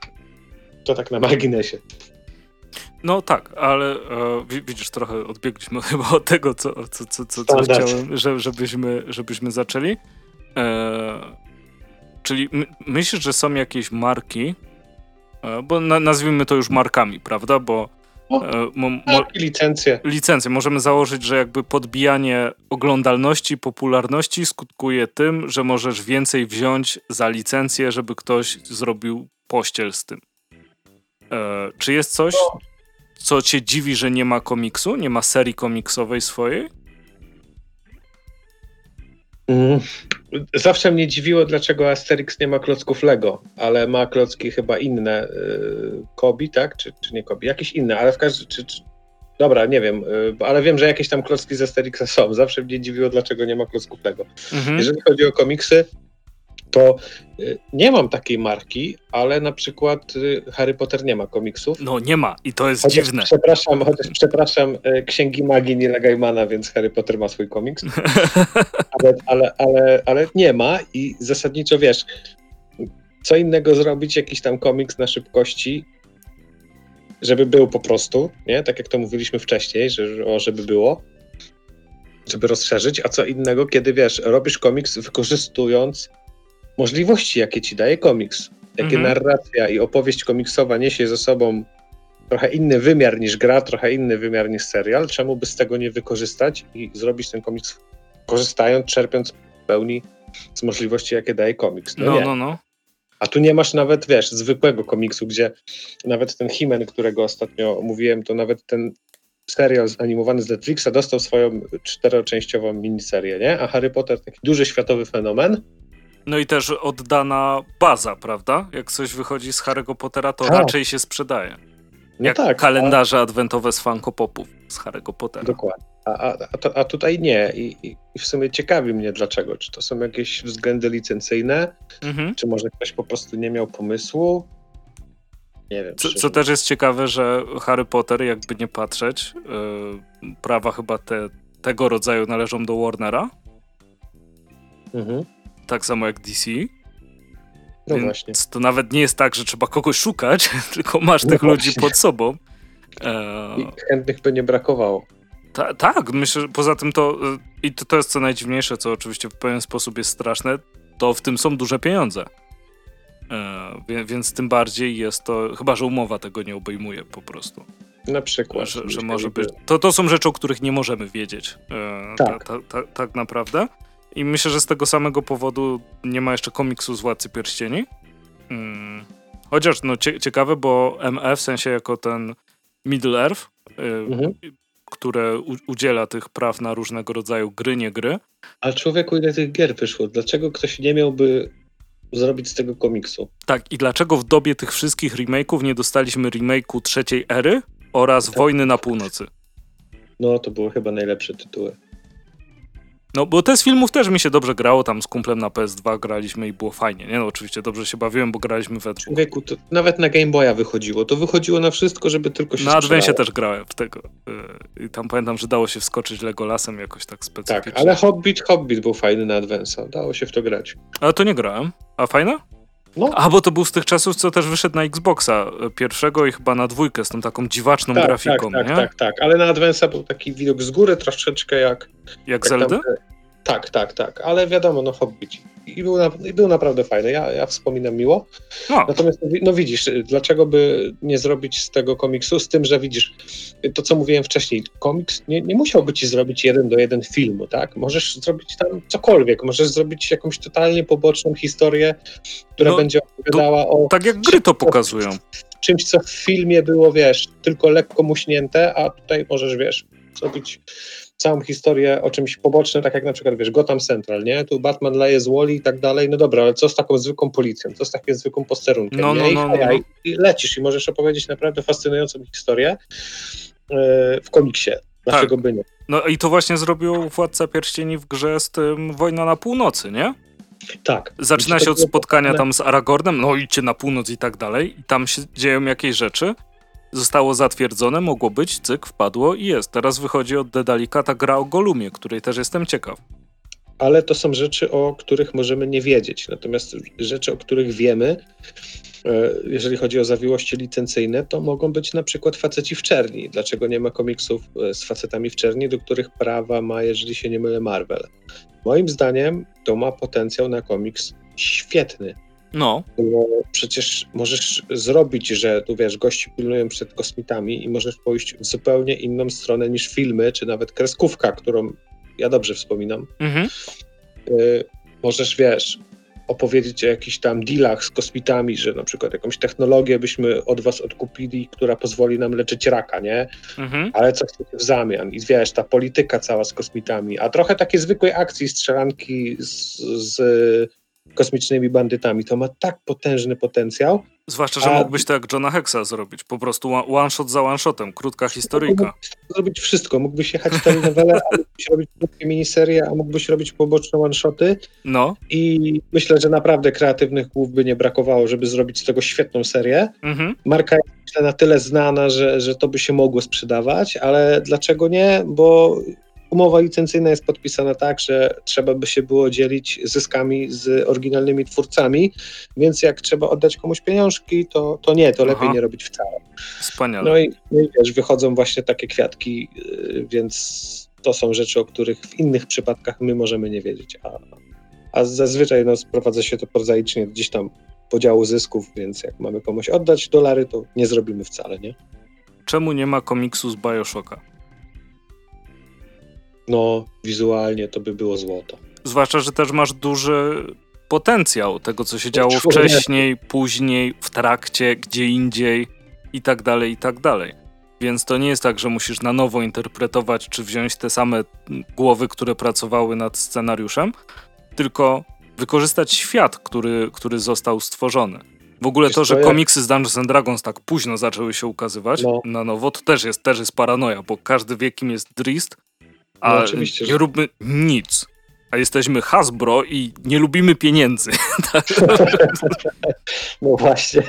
to tak na marginesie. No tak, ale e, widzisz, trochę odbiegliśmy chyba od tego, co, co, co, co, co chciałem, że, żebyśmy, żebyśmy zaczęli. E, czyli my, myślisz, że są jakieś marki, e, bo na, nazwijmy to już markami, prawda? Bo e, mo, mo, licencje. Licencje. Możemy założyć, że jakby podbijanie oglądalności, popularności skutkuje tym, że możesz więcej wziąć za licencję, żeby ktoś zrobił pościel z tym. E, czy jest coś, no. Co cię dziwi, że nie ma komiksu? Nie ma serii komiksowej swojej? Mm. Zawsze mnie dziwiło, dlaczego Asterix nie ma klocków Lego, ale ma klocki chyba inne. Yy, Kobi, tak? Czy, czy nie Kobi? Jakieś inne, ale w każdym czy, czy, Dobra, nie wiem, yy, ale wiem, że jakieś tam klocki z Asterixa są. Zawsze mnie dziwiło, dlaczego nie ma klocków Lego. Mhm. Jeżeli chodzi o komiksy, to y, nie mam takiej marki, ale na przykład y, Harry Potter nie ma komiksów. No nie ma i to jest chociaż dziwne. Przepraszam, chociaż przepraszam, y, Księgi Magii Nila Gaimana, więc Harry Potter ma swój komiks. ale, ale, ale, ale nie ma i zasadniczo wiesz, co innego zrobić jakiś tam komiks na szybkości, żeby był po prostu, nie? Tak jak to mówiliśmy wcześniej, że, o, żeby było, żeby rozszerzyć, a co innego, kiedy wiesz, robisz komiks wykorzystując możliwości, jakie ci daje komiks. Jakie mhm. narracja i opowieść komiksowa niesie ze sobą trochę inny wymiar niż gra, trochę inny wymiar niż serial. Czemu by z tego nie wykorzystać i zrobić ten komiks korzystając, czerpiąc w pełni z możliwości, jakie daje komiks? No, no, no, no. A tu nie masz nawet, wiesz, zwykłego komiksu, gdzie nawet ten Himen, którego ostatnio mówiłem, to nawet ten serial animowany z Netflixa dostał swoją czteroczęściową miniserię, nie? A Harry Potter, taki duży światowy fenomen, no i też oddana baza, prawda? Jak coś wychodzi z Harry'ego Pottera, to tak. raczej się sprzedaje. No Jak tak, kalendarze a... adwentowe z Funko Popów z Harry'ego Pottera. Dokładnie. A, a, a, a tutaj nie. I, I, I, w sumie ciekawi mnie dlaczego. Czy to są jakieś względy licencyjne? Mhm. Czy może ktoś po prostu nie miał pomysłu? Nie wiem. Co, co też jest ciekawe, że Harry Potter, jakby nie patrzeć, yy, prawa chyba te, tego rodzaju należą do Warnera. Mhm tak samo jak DC. No Więc właśnie. To nawet nie jest tak, że trzeba kogoś szukać, tylko masz no tych właśnie. ludzi pod sobą. E... I chętnych by nie brakowało. Ta, tak, myślę, że poza tym to, e, i to, to jest co najdziwniejsze, co oczywiście w pewien sposób jest straszne, to w tym są duże pieniądze. E, więc tym bardziej jest to, chyba że umowa tego nie obejmuje po prostu. Na przykład. Że, że może być. To, to są rzeczy, o których nie możemy wiedzieć. E, tak. Ta, ta, ta, tak naprawdę. I myślę, że z tego samego powodu nie ma jeszcze komiksu z Władcy Pierścieni. Hmm. Chociaż no cie ciekawe, bo MF w sensie jako ten Middle Earth, y, mhm. które udziela tych praw na różnego rodzaju gry, nie gry. Ale człowieku, ile tych gier wyszło? Dlaczego ktoś nie miałby zrobić z tego komiksu? Tak, i dlaczego w dobie tych wszystkich remake'ów nie dostaliśmy remake'u trzeciej ery oraz tak. Wojny na północy? No, to były chyba najlepsze tytuły. No, bo te z filmów też mi się dobrze grało, tam z kumplem na PS2 graliśmy i było fajnie, nie? No oczywiście dobrze się bawiłem, bo graliśmy we dwóch. Wieku, to nawet na Game Boya wychodziło, to wychodziło na wszystko, żeby tylko się Na Advencie też grałem w tego y, i tam pamiętam, że dało się wskoczyć Legolasem jakoś tak specyficznie. Tak, ale Hobbit, Hobbit był fajny na Advensa, dało się w to grać. Ale to nie grałem. A fajna? No. A, bo to był z tych czasów, co też wyszedł na Xboxa y, pierwszego i chyba na dwójkę z tą taką dziwaczną tak, grafiką, tak, tak, tak, tak, tak, ale na Advensa był taki widok z góry troszeczkę jak... Jak, jak Zelda? Tam, Tak, tak, tak, ale wiadomo, no Hobbici. I był, na, i był naprawdę fajny, ja, ja wspominam miło. No. Natomiast, no widzisz, dlaczego by nie zrobić z tego komiksu, z tym, że widzisz, to co mówiłem wcześniej, komiks nie, nie musiałby ci zrobić jeden do jeden filmu, tak? Możesz zrobić tam cokolwiek, możesz zrobić jakąś totalnie poboczną historię, która no, będzie opowiadała o... Tak jak gry to pokazują. Czymś, co w filmie było, wiesz, tylko lekko muśnięte, a tutaj możesz, wiesz, zrobić całą historię o czymś pobocznym, tak jak na przykład, wiesz, Gotham Central, nie? Tu Batman leje z Woli i tak dalej, no dobra, ale co z taką zwykłą policją, co z takim zwykłym posterunkiem, no, no, no, no, no. I, lecisz i możesz opowiedzieć naprawdę fascynującą historię yy, w komiksie. Dlaczego tak. by nie? No i to właśnie zrobił Władca Pierścieni w grze z tym Wojna na Północy, nie? Tak. Zaczyna się od spotkania tam z Aragornem, no idźcie na północ i tak dalej, i tam się dzieją jakieś rzeczy zostało zatwierdzone, mogło być, cyk, wpadło i jest. Teraz wychodzi od Dedalika ta gra o Golumie, której też jestem ciekaw. Ale to są rzeczy, o których możemy nie wiedzieć. Natomiast rzeczy, o których wiemy, e, jeżeli chodzi o zawiłości licencyjne, to mogą być na przykład faceci w czerni. Dlaczego nie ma komiksów e, z facetami w czerni, do których prawa ma, jeżeli się nie mylę, Marvel? Moim zdaniem to ma potencjał na komiks świetny. No. Bo przecież możesz zrobić, że tu wiesz, gości pilnują przed kosmitami i możesz pójść w zupełnie inną stronę niż filmy, czy nawet kreskówka, którą ja dobrze wspominam. Mhm. Y możesz, wiesz, opowiedzieć o jakichś tam dealach z kosmitami, że na przykład jakąś technologię byśmy od was odkupili, która pozwoli nam leczyć raka, nie? Mhm. Ale co chcecie w zamian? I wiesz, ta polityka cała z kosmitami, a trochę takie zwykłej akcji, strzelanki z, z kosmicznymi bandytami. To ma tak potężny potencjał. Zwłaszcza, że a... mógłbyś to jak Johna Hexa zrobić. Po prostu one shot za one shotem, krótka historyjka. Mógłbyś zrobić wszystko. Mógłbyś jechać telenowelę, a mógłbyś robić krótkie miniserie, a mógłbyś robić poboczne one shoty. No. I myślę, że naprawdę kreatywnych głów by nie brakowało, żeby zrobić z tego świetną serię. Mhm. Marka jest myślę na tyle znana, że, że to by się mogło sprzedawać, ale dlaczego nie? Bo umowa licencyjna jest podpisana tak, że trzeba by się było dzielić zyskami z oryginalnymi twórcami, więc jak trzeba oddać komuś pieniążki, to, to nie, to lepiej Aha. nie robić wcale. Wspaniale. No i, no i wiesz, wychodzą właśnie takie kwiatki, y, więc to są rzeczy, o których w innych przypadkach my możemy nie wiedzieć, a, a zazwyczaj no, sprowadza się to prozaicznie gdzieś tam podziału zysków, więc jak mamy komuś oddać dolary, to nie zrobimy wcale, nie? Czemu nie ma komiksu z Bioshocka? No wizualnie to by było złoto. Zwłaszcza, że też masz duży potencjał tego, co się działo wcześniej, później, w trakcie, gdzie indziej i tak dalej, i tak dalej. Więc to nie jest tak, że musisz na nowo interpretować, czy wziąć te same głowy, które pracowały nad scenariuszem, tylko wykorzystać świat, który, który został stworzony. W ogóle to, że komiksy z Dungeons and Dragons tak późno zaczęły się ukazywać no. na nowo, to też jest, też jest paranoja, bo każdy wie, kim jest Drist, a no oczywiście, nie że... róbmy nic. A jesteśmy Hasbro i nie lubimy pieniędzy. no właśnie.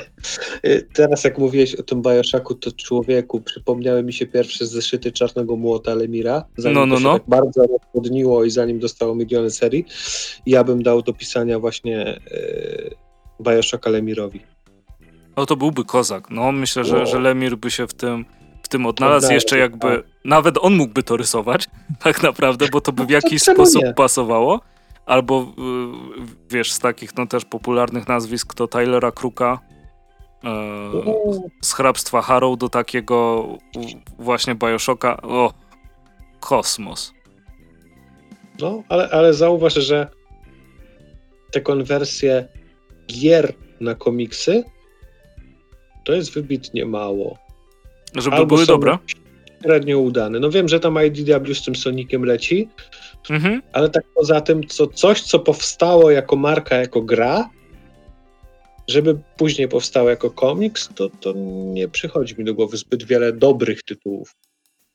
Y, teraz jak mówiłeś o tym Bioshocku, to człowieku, przypomniały mi się pierwsze zeszyty Czarnego Młota Lemira, zanim no, no, to się no. tak bardzo rozpodniło i zanim dostało miliony serii. Ja bym dał do pisania właśnie yy, Bioshocka Lemirowi. No to byłby kozak. No myślę, że, że Lemir by się w tym tym odnalazł, jeszcze jakby, tak. nawet on mógłby to rysować, tak naprawdę, bo to by w no, jakiś sposób pasowało. Albo y, wiesz, z takich no też popularnych nazwisk to Tylera Kruka e, z hrabstwa Harrow do takiego właśnie Bioshocka. O, kosmos. No, ale, ale zauważ, że te konwersje gier na komiksy to jest wybitnie mało. Żeby Albo były dobre? Średnio udane. No wiem, że tam IDW z tym Soniciem leci, mhm. ale tak poza tym, co, coś, co powstało jako marka, jako gra, żeby później powstało jako komiks, to, to nie przychodzi mi do głowy zbyt wiele dobrych tytułów.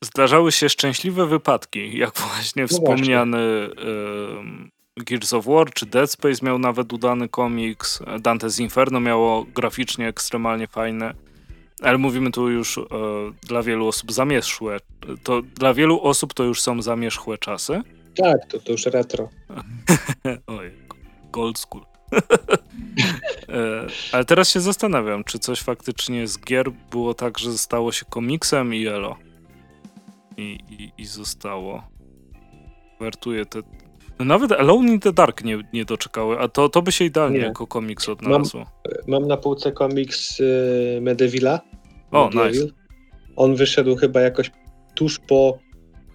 Zdarzały się szczęśliwe wypadki, jak właśnie no wspomniany właśnie. Gears of War czy Dead Space miał nawet udany komiks, Dante's Inferno miało graficznie ekstremalnie fajne ale mówimy tu już e, dla wielu osób zamierzchłe. To dla wielu osób to już są zamierzchłe czasy. Tak, to, to już retro. Oj, gold school. e, ale teraz się zastanawiam, czy coś faktycznie z gier było tak, że stało się komiksem i elo. I, i, i zostało. Wertuję te No nawet Alone in the Dark nie, nie doczekały, a to, to by się idealnie nie. jako komiks odnalazło. Mam, mam na półce komiks y, Medevilla. O, nice. On wyszedł chyba jakoś tuż po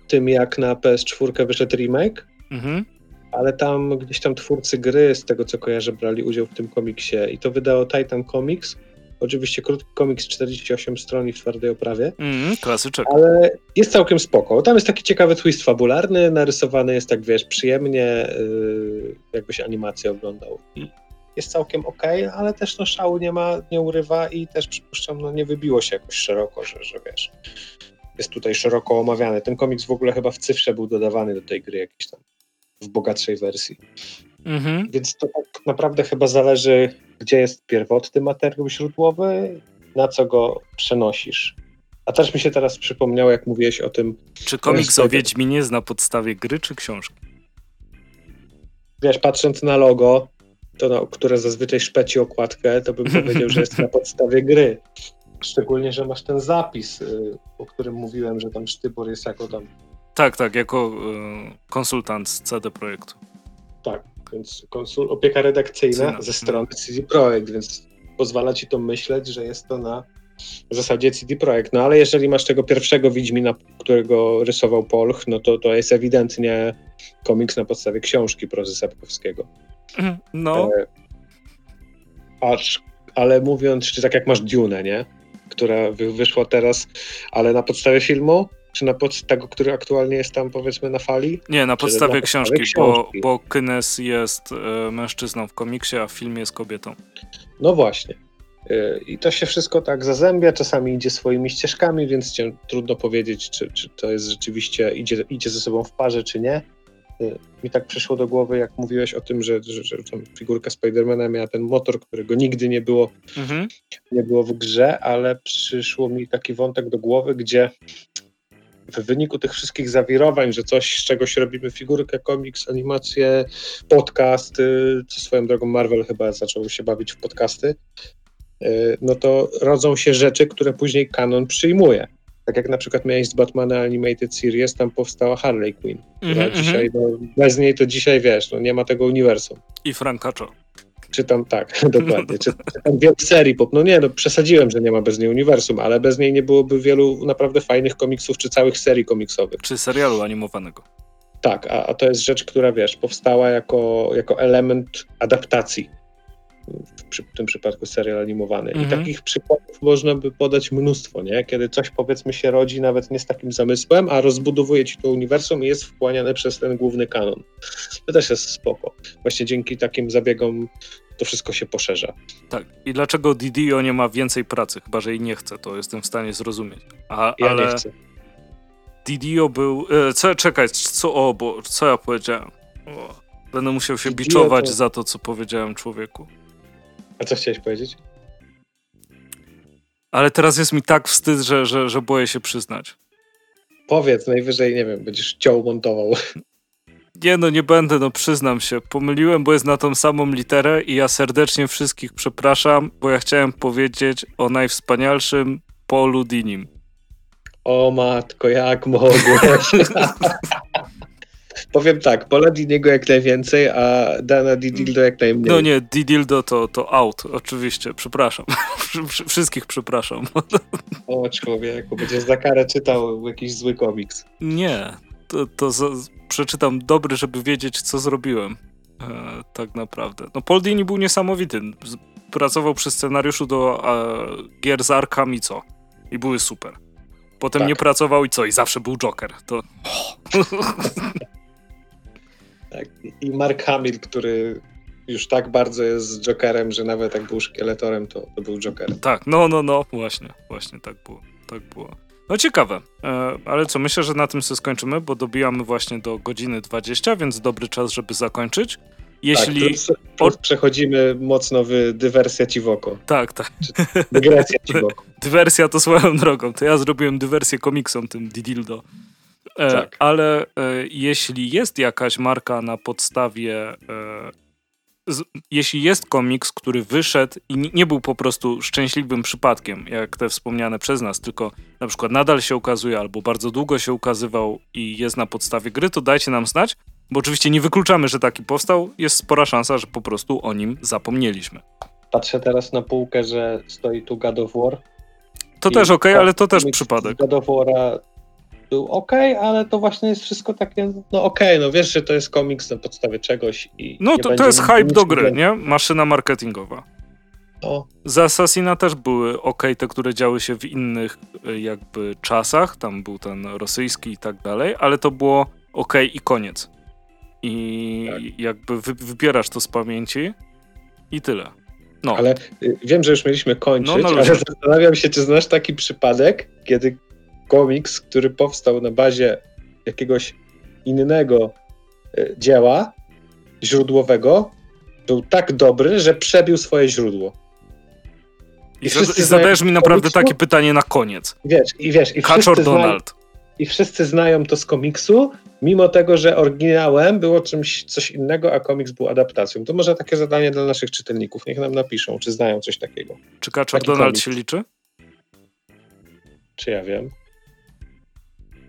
tym, jak na PS4 wyszedł remake. Mhm. Ale tam gdzieś tam twórcy gry, z tego co kojarzę, brali udział w tym komiksie i to wydało Titan Comics. Oczywiście krótki komiks 48 stron i w twardej oprawie. Mm, klasyczek. Ale jest całkiem spoko. Tam jest taki ciekawy twist fabularny, narysowany jest tak, wiesz, przyjemnie, yy, jakbyś animację oglądał. I jest całkiem ok, ale też no szału nie ma, nie urywa i też przypuszczam, no nie wybiło się jakoś szeroko, że, że wiesz, jest tutaj szeroko omawiany. Ten komiks w ogóle chyba w cyfrze był dodawany do tej gry jakiś tam w bogatszej wersji. Mhm. Więc to tak naprawdę chyba zależy, gdzie jest pierwotny materiał źródłowy, na co go przenosisz. A też mi się teraz przypomniało, jak mówiłeś o tym. Czy komiks o Wiedźminie jest na podstawie gry czy książki? Wiesz, patrząc na logo, to no, które zazwyczaj szpeci okładkę, to bym powiedział, że jest na podstawie gry. Szczególnie, że masz ten zapis, y, o którym mówiłem, że tam Sztybor jest jako tam. Tak, tak, jako y, konsultant z CD Projektu. Tak, więc konsul, opieka redakcyjna ze strony CD Projekt, więc pozwala ci to myśleć, że jest to na zasadzie CD Projekt. No ale jeżeli masz tego pierwszego Wiedźmina, którego rysował Polch, no to to jest ewidentnie komiks na podstawie książki prozy Sapkowskiego. No. E, ale mówiąc, czy tak jak masz Dune, nie? Która wyszła teraz, ale na podstawie filmu, czy na podstawie tego, który aktualnie jest tam powiedzmy na fali? Nie, na podstawie, na książki, książki, bo, bo Kynes jest e, mężczyzną w komiksie, a w filmie jest kobietą. No właśnie. E, I to się wszystko tak zazębia, czasami idzie swoimi ścieżkami, więc trudno powiedzieć, czy, czy to jest rzeczywiście, idzie, idzie ze sobą w parze, czy nie. E, mi tak przyszło do głowy, jak mówiłeś o tym, że, że, że figurka Spidermana miała ten motor, którego nigdy nie było, mhm. nie było w grze, ale przyszło mi taki wątek do głowy, gdzie w wyniku tych wszystkich zawirowań, że coś, z czegoś robimy figurkę, komiks, animację, podcast, y, co swoją drogą Marvel chyba zaczął się bawić w podcasty, y, no to rodzą się rzeczy, które później kanon przyjmuje. Tak jak na przykład miałeś z Batmana Animated Series, tam powstała Harley Quinn, mm -hmm, dzisiaj, no, bez niej to dzisiaj wiesz, no, nie ma tego uniwersum. I Frankacho. Czytam tak, dokładnie. Czytam, czytam wiele serii, no nie, no przesadziłem, że nie ma bez niej uniwersum, ale bez niej nie byłoby wielu naprawdę fajnych komiksów, czy całych serii komiksowych. Czy serialu animowanego. Tak, a, a to jest rzecz, która wiesz, powstała jako, jako element adaptacji w tym przypadku serial animowany. Mhm. I takich przykładów można by podać mnóstwo, nie? Kiedy coś powiedzmy się rodzi nawet nie z takim zamysłem, a rozbudowuje ci to uniwersum i jest wchłaniane przez ten główny kanon. To też jest spoko. Właśnie dzięki takim zabiegom to wszystko się poszerza. Tak. I dlaczego Didio nie ma więcej pracy? Chyba, że jej nie chce, to jestem w stanie zrozumieć. A, ja ale... nie chcę. Didio był... E, co, czekaj, co, o, bo, co ja powiedziałem? O, będę musiał się Didio biczować to... za to, co powiedziałem człowieku. A co chciałeś powiedzieć? Ale teraz jest mi tak wstyd, że, że, że boję się przyznać. Powiedz, najwyżej, nie wiem, będziesz ciął montował. Nie no, nie będę, no przyznam się. Pomyliłem, bo jest na tą samą literę i ja serdecznie wszystkich przepraszam, bo ja chciałem powiedzieć o najwspanialszym Polu Dinim. O matko, jak mogłeś? Powiem tak, pola Diniego jak najwięcej, a Dana Didildo jak najmniej. No nie, Didildo to, to out, oczywiście, przepraszam. Wszystkich przepraszam. O człowieku, będziesz za karę czytał jakiś zły komiks. Nie, to, to za, przeczytam dobry, żeby wiedzieć, co zrobiłem. E, tak naprawdę. No Paul Dini był niesamowity. Pracował przy scenariuszu do e, gier z Arkham i co? I były super. Potem tak. nie pracował i co? I zawsze był Joker. To... Tak. I Mark Hamill, który już tak bardzo jest Jokerem, że nawet jak był szkieletorem, to, to był Jokerem. Tak, no, no, no, właśnie, właśnie tak było. Tak było. No ciekawe, e, ale co, myślę, że na tym sobie skończymy, bo dobijamy właśnie do godziny 20, więc dobry czas, żeby zakończyć. Jeśli... Tak, przechodzimy mocno w dywersja ci w oko. Tak, tak. Dygresja ci w oko. Dywersja to swoją drogą. To ja zrobiłem dywersję komiksom tym Didildo. E, tak. Ale e, jeśli jest jakaś marka na podstawie. E, z, jeśli jest komiks, który wyszedł i nie był po prostu szczęśliwym przypadkiem, jak te wspomniane przez nas, tylko na przykład nadal się ukazuje albo bardzo długo się ukazywał i jest na podstawie gry, to dajcie nam znać, Bo oczywiście nie wykluczamy, że taki powstał. Jest spora szansa, że po prostu o nim zapomnieliśmy. Patrzę teraz na półkę, że stoi tu God of War. To też ok, tak, ale to też przypadek. God of War'a był ok, ale to właśnie jest wszystko takie, no ok, no wiesz, że to jest komiks na podstawie czegoś i No to, to jest hype do gry, nie? Maszyna marketingowa. No, Z Assassina też były ok, te, które działy się w innych y, jakby czasach. Tam był ten rosyjski i tak dalej, ale to było ok i koniec. I Tak. jakby wy, wybierasz to z pamięci i tyle. No, ale y, wiem, że już mieliśmy kończyć, No, no, ale ludzie. zastanawiam się, czy znasz taki przypadek, kiedy komiks, który powstał na bazie jakiegoś innego y, dzieła źródłowego, był tak dobry, że przebił swoje źródło. i, i i znają zadajesz mi naprawdę komiksu? takie pytanie na koniec. Wiesz, i wiesz, i Kaczor wszyscy, znają, Donald. i wszyscy znają to z komiksu, mimo tego, że oryginałem było czymś coś innego, a komiks był adaptacją. To może takie zadanie dla naszych czytelników. Niech nam napiszą, czy znają coś takiego. Czy Kaczor Taki Donald komiks. się liczy? Czy ja wiem?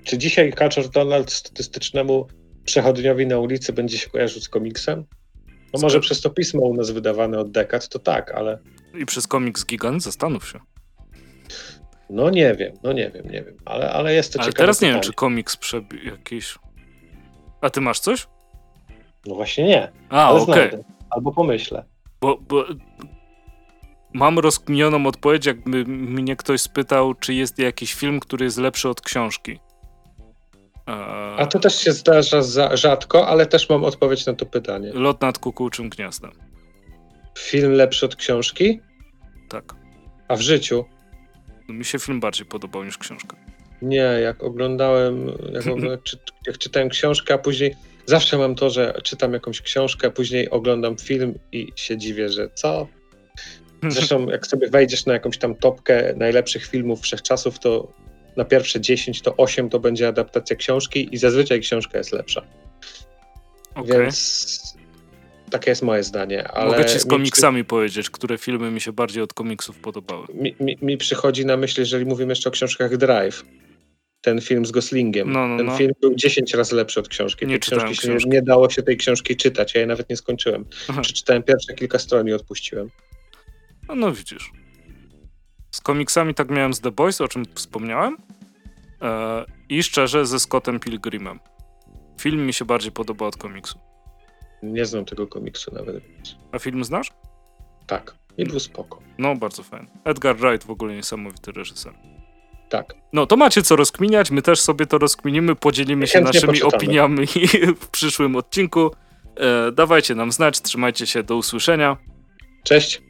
Czy dzisiaj Kaczor Donald statystycznemu przechodniowi na ulicy będzie się kojarzył z komiksem? No może przez to pismo u nas wydawane od dekad, to tak, ale I przez komiks Gigant? Zastanów się. no nie wiem, no nie wiem, nie wiem. Ale, ale jest to Ale ciekawe teraz nie wiem, pytanie. czy komiks przebił jakiś... A ty masz coś? No właśnie nie, A, okej. znajdę. Albo pomyślę. Bo, bo mam rozkminioną odpowiedź, jakby mnie ktoś spytał, czy jest jakiś film, który jest lepszy od książki. Eee, A to też się zdarza za, rzadko, ale też mam odpowiedź na to pytanie. Lot nad kukułczym gniazdem. Film lepszy od książki, Tak. a w życiu No, Mi się film bardziej podobał niż książka. nie. Jak oglądałem, jak, oglądałem, czy, jak czytałem książkę, a później zawsze mam to, że czytam jakąś książkę, a później oglądam film i się dziwię, że co? Zresztą jak sobie wejdziesz na jakąś tam topkę najlepszych filmów wszechczasów, to na pierwsze 10 to 8 to będzie adaptacja książki i zazwyczaj książka jest lepsza. Okej. Więc takie jest moje zdanie. Ale Mogę ci z mi przy- komiksami powiedzieć, które filmy mi się bardziej od komiksów podobały. mi, mi, mi przychodzi na myśl, jeżeli mówimy jeszcze o książkach Drive, ten film z Goslingiem. No, no, ten no. film był 10 razy lepszy od książki. Nie książki się nie dało się tej książki czytać, ja jej nawet nie skończyłem. Aha. Przeczytałem pierwsze kilka stron i odpuściłem. No, no widzisz. Z komiksami tak miałem z The Boys, o czym wspomniałem. Eee, I szczerze ze Scottem Pilgrimem. Film mi się bardziej podoba od komiksu. Nie znam tego komiksu nawet. A film znasz? Tak. I był spoko. No, bardzo fajny. Edgar Wright w ogóle niesamowity reżyser. Tak. No, to macie co rozkminiać, my też sobie to rozkminimy, podzielimy się naszymi poczytamy. opiniami w przyszłym odcinku. E, dawajcie nam znać, trzymajcie się, do usłyszenia. Cześć.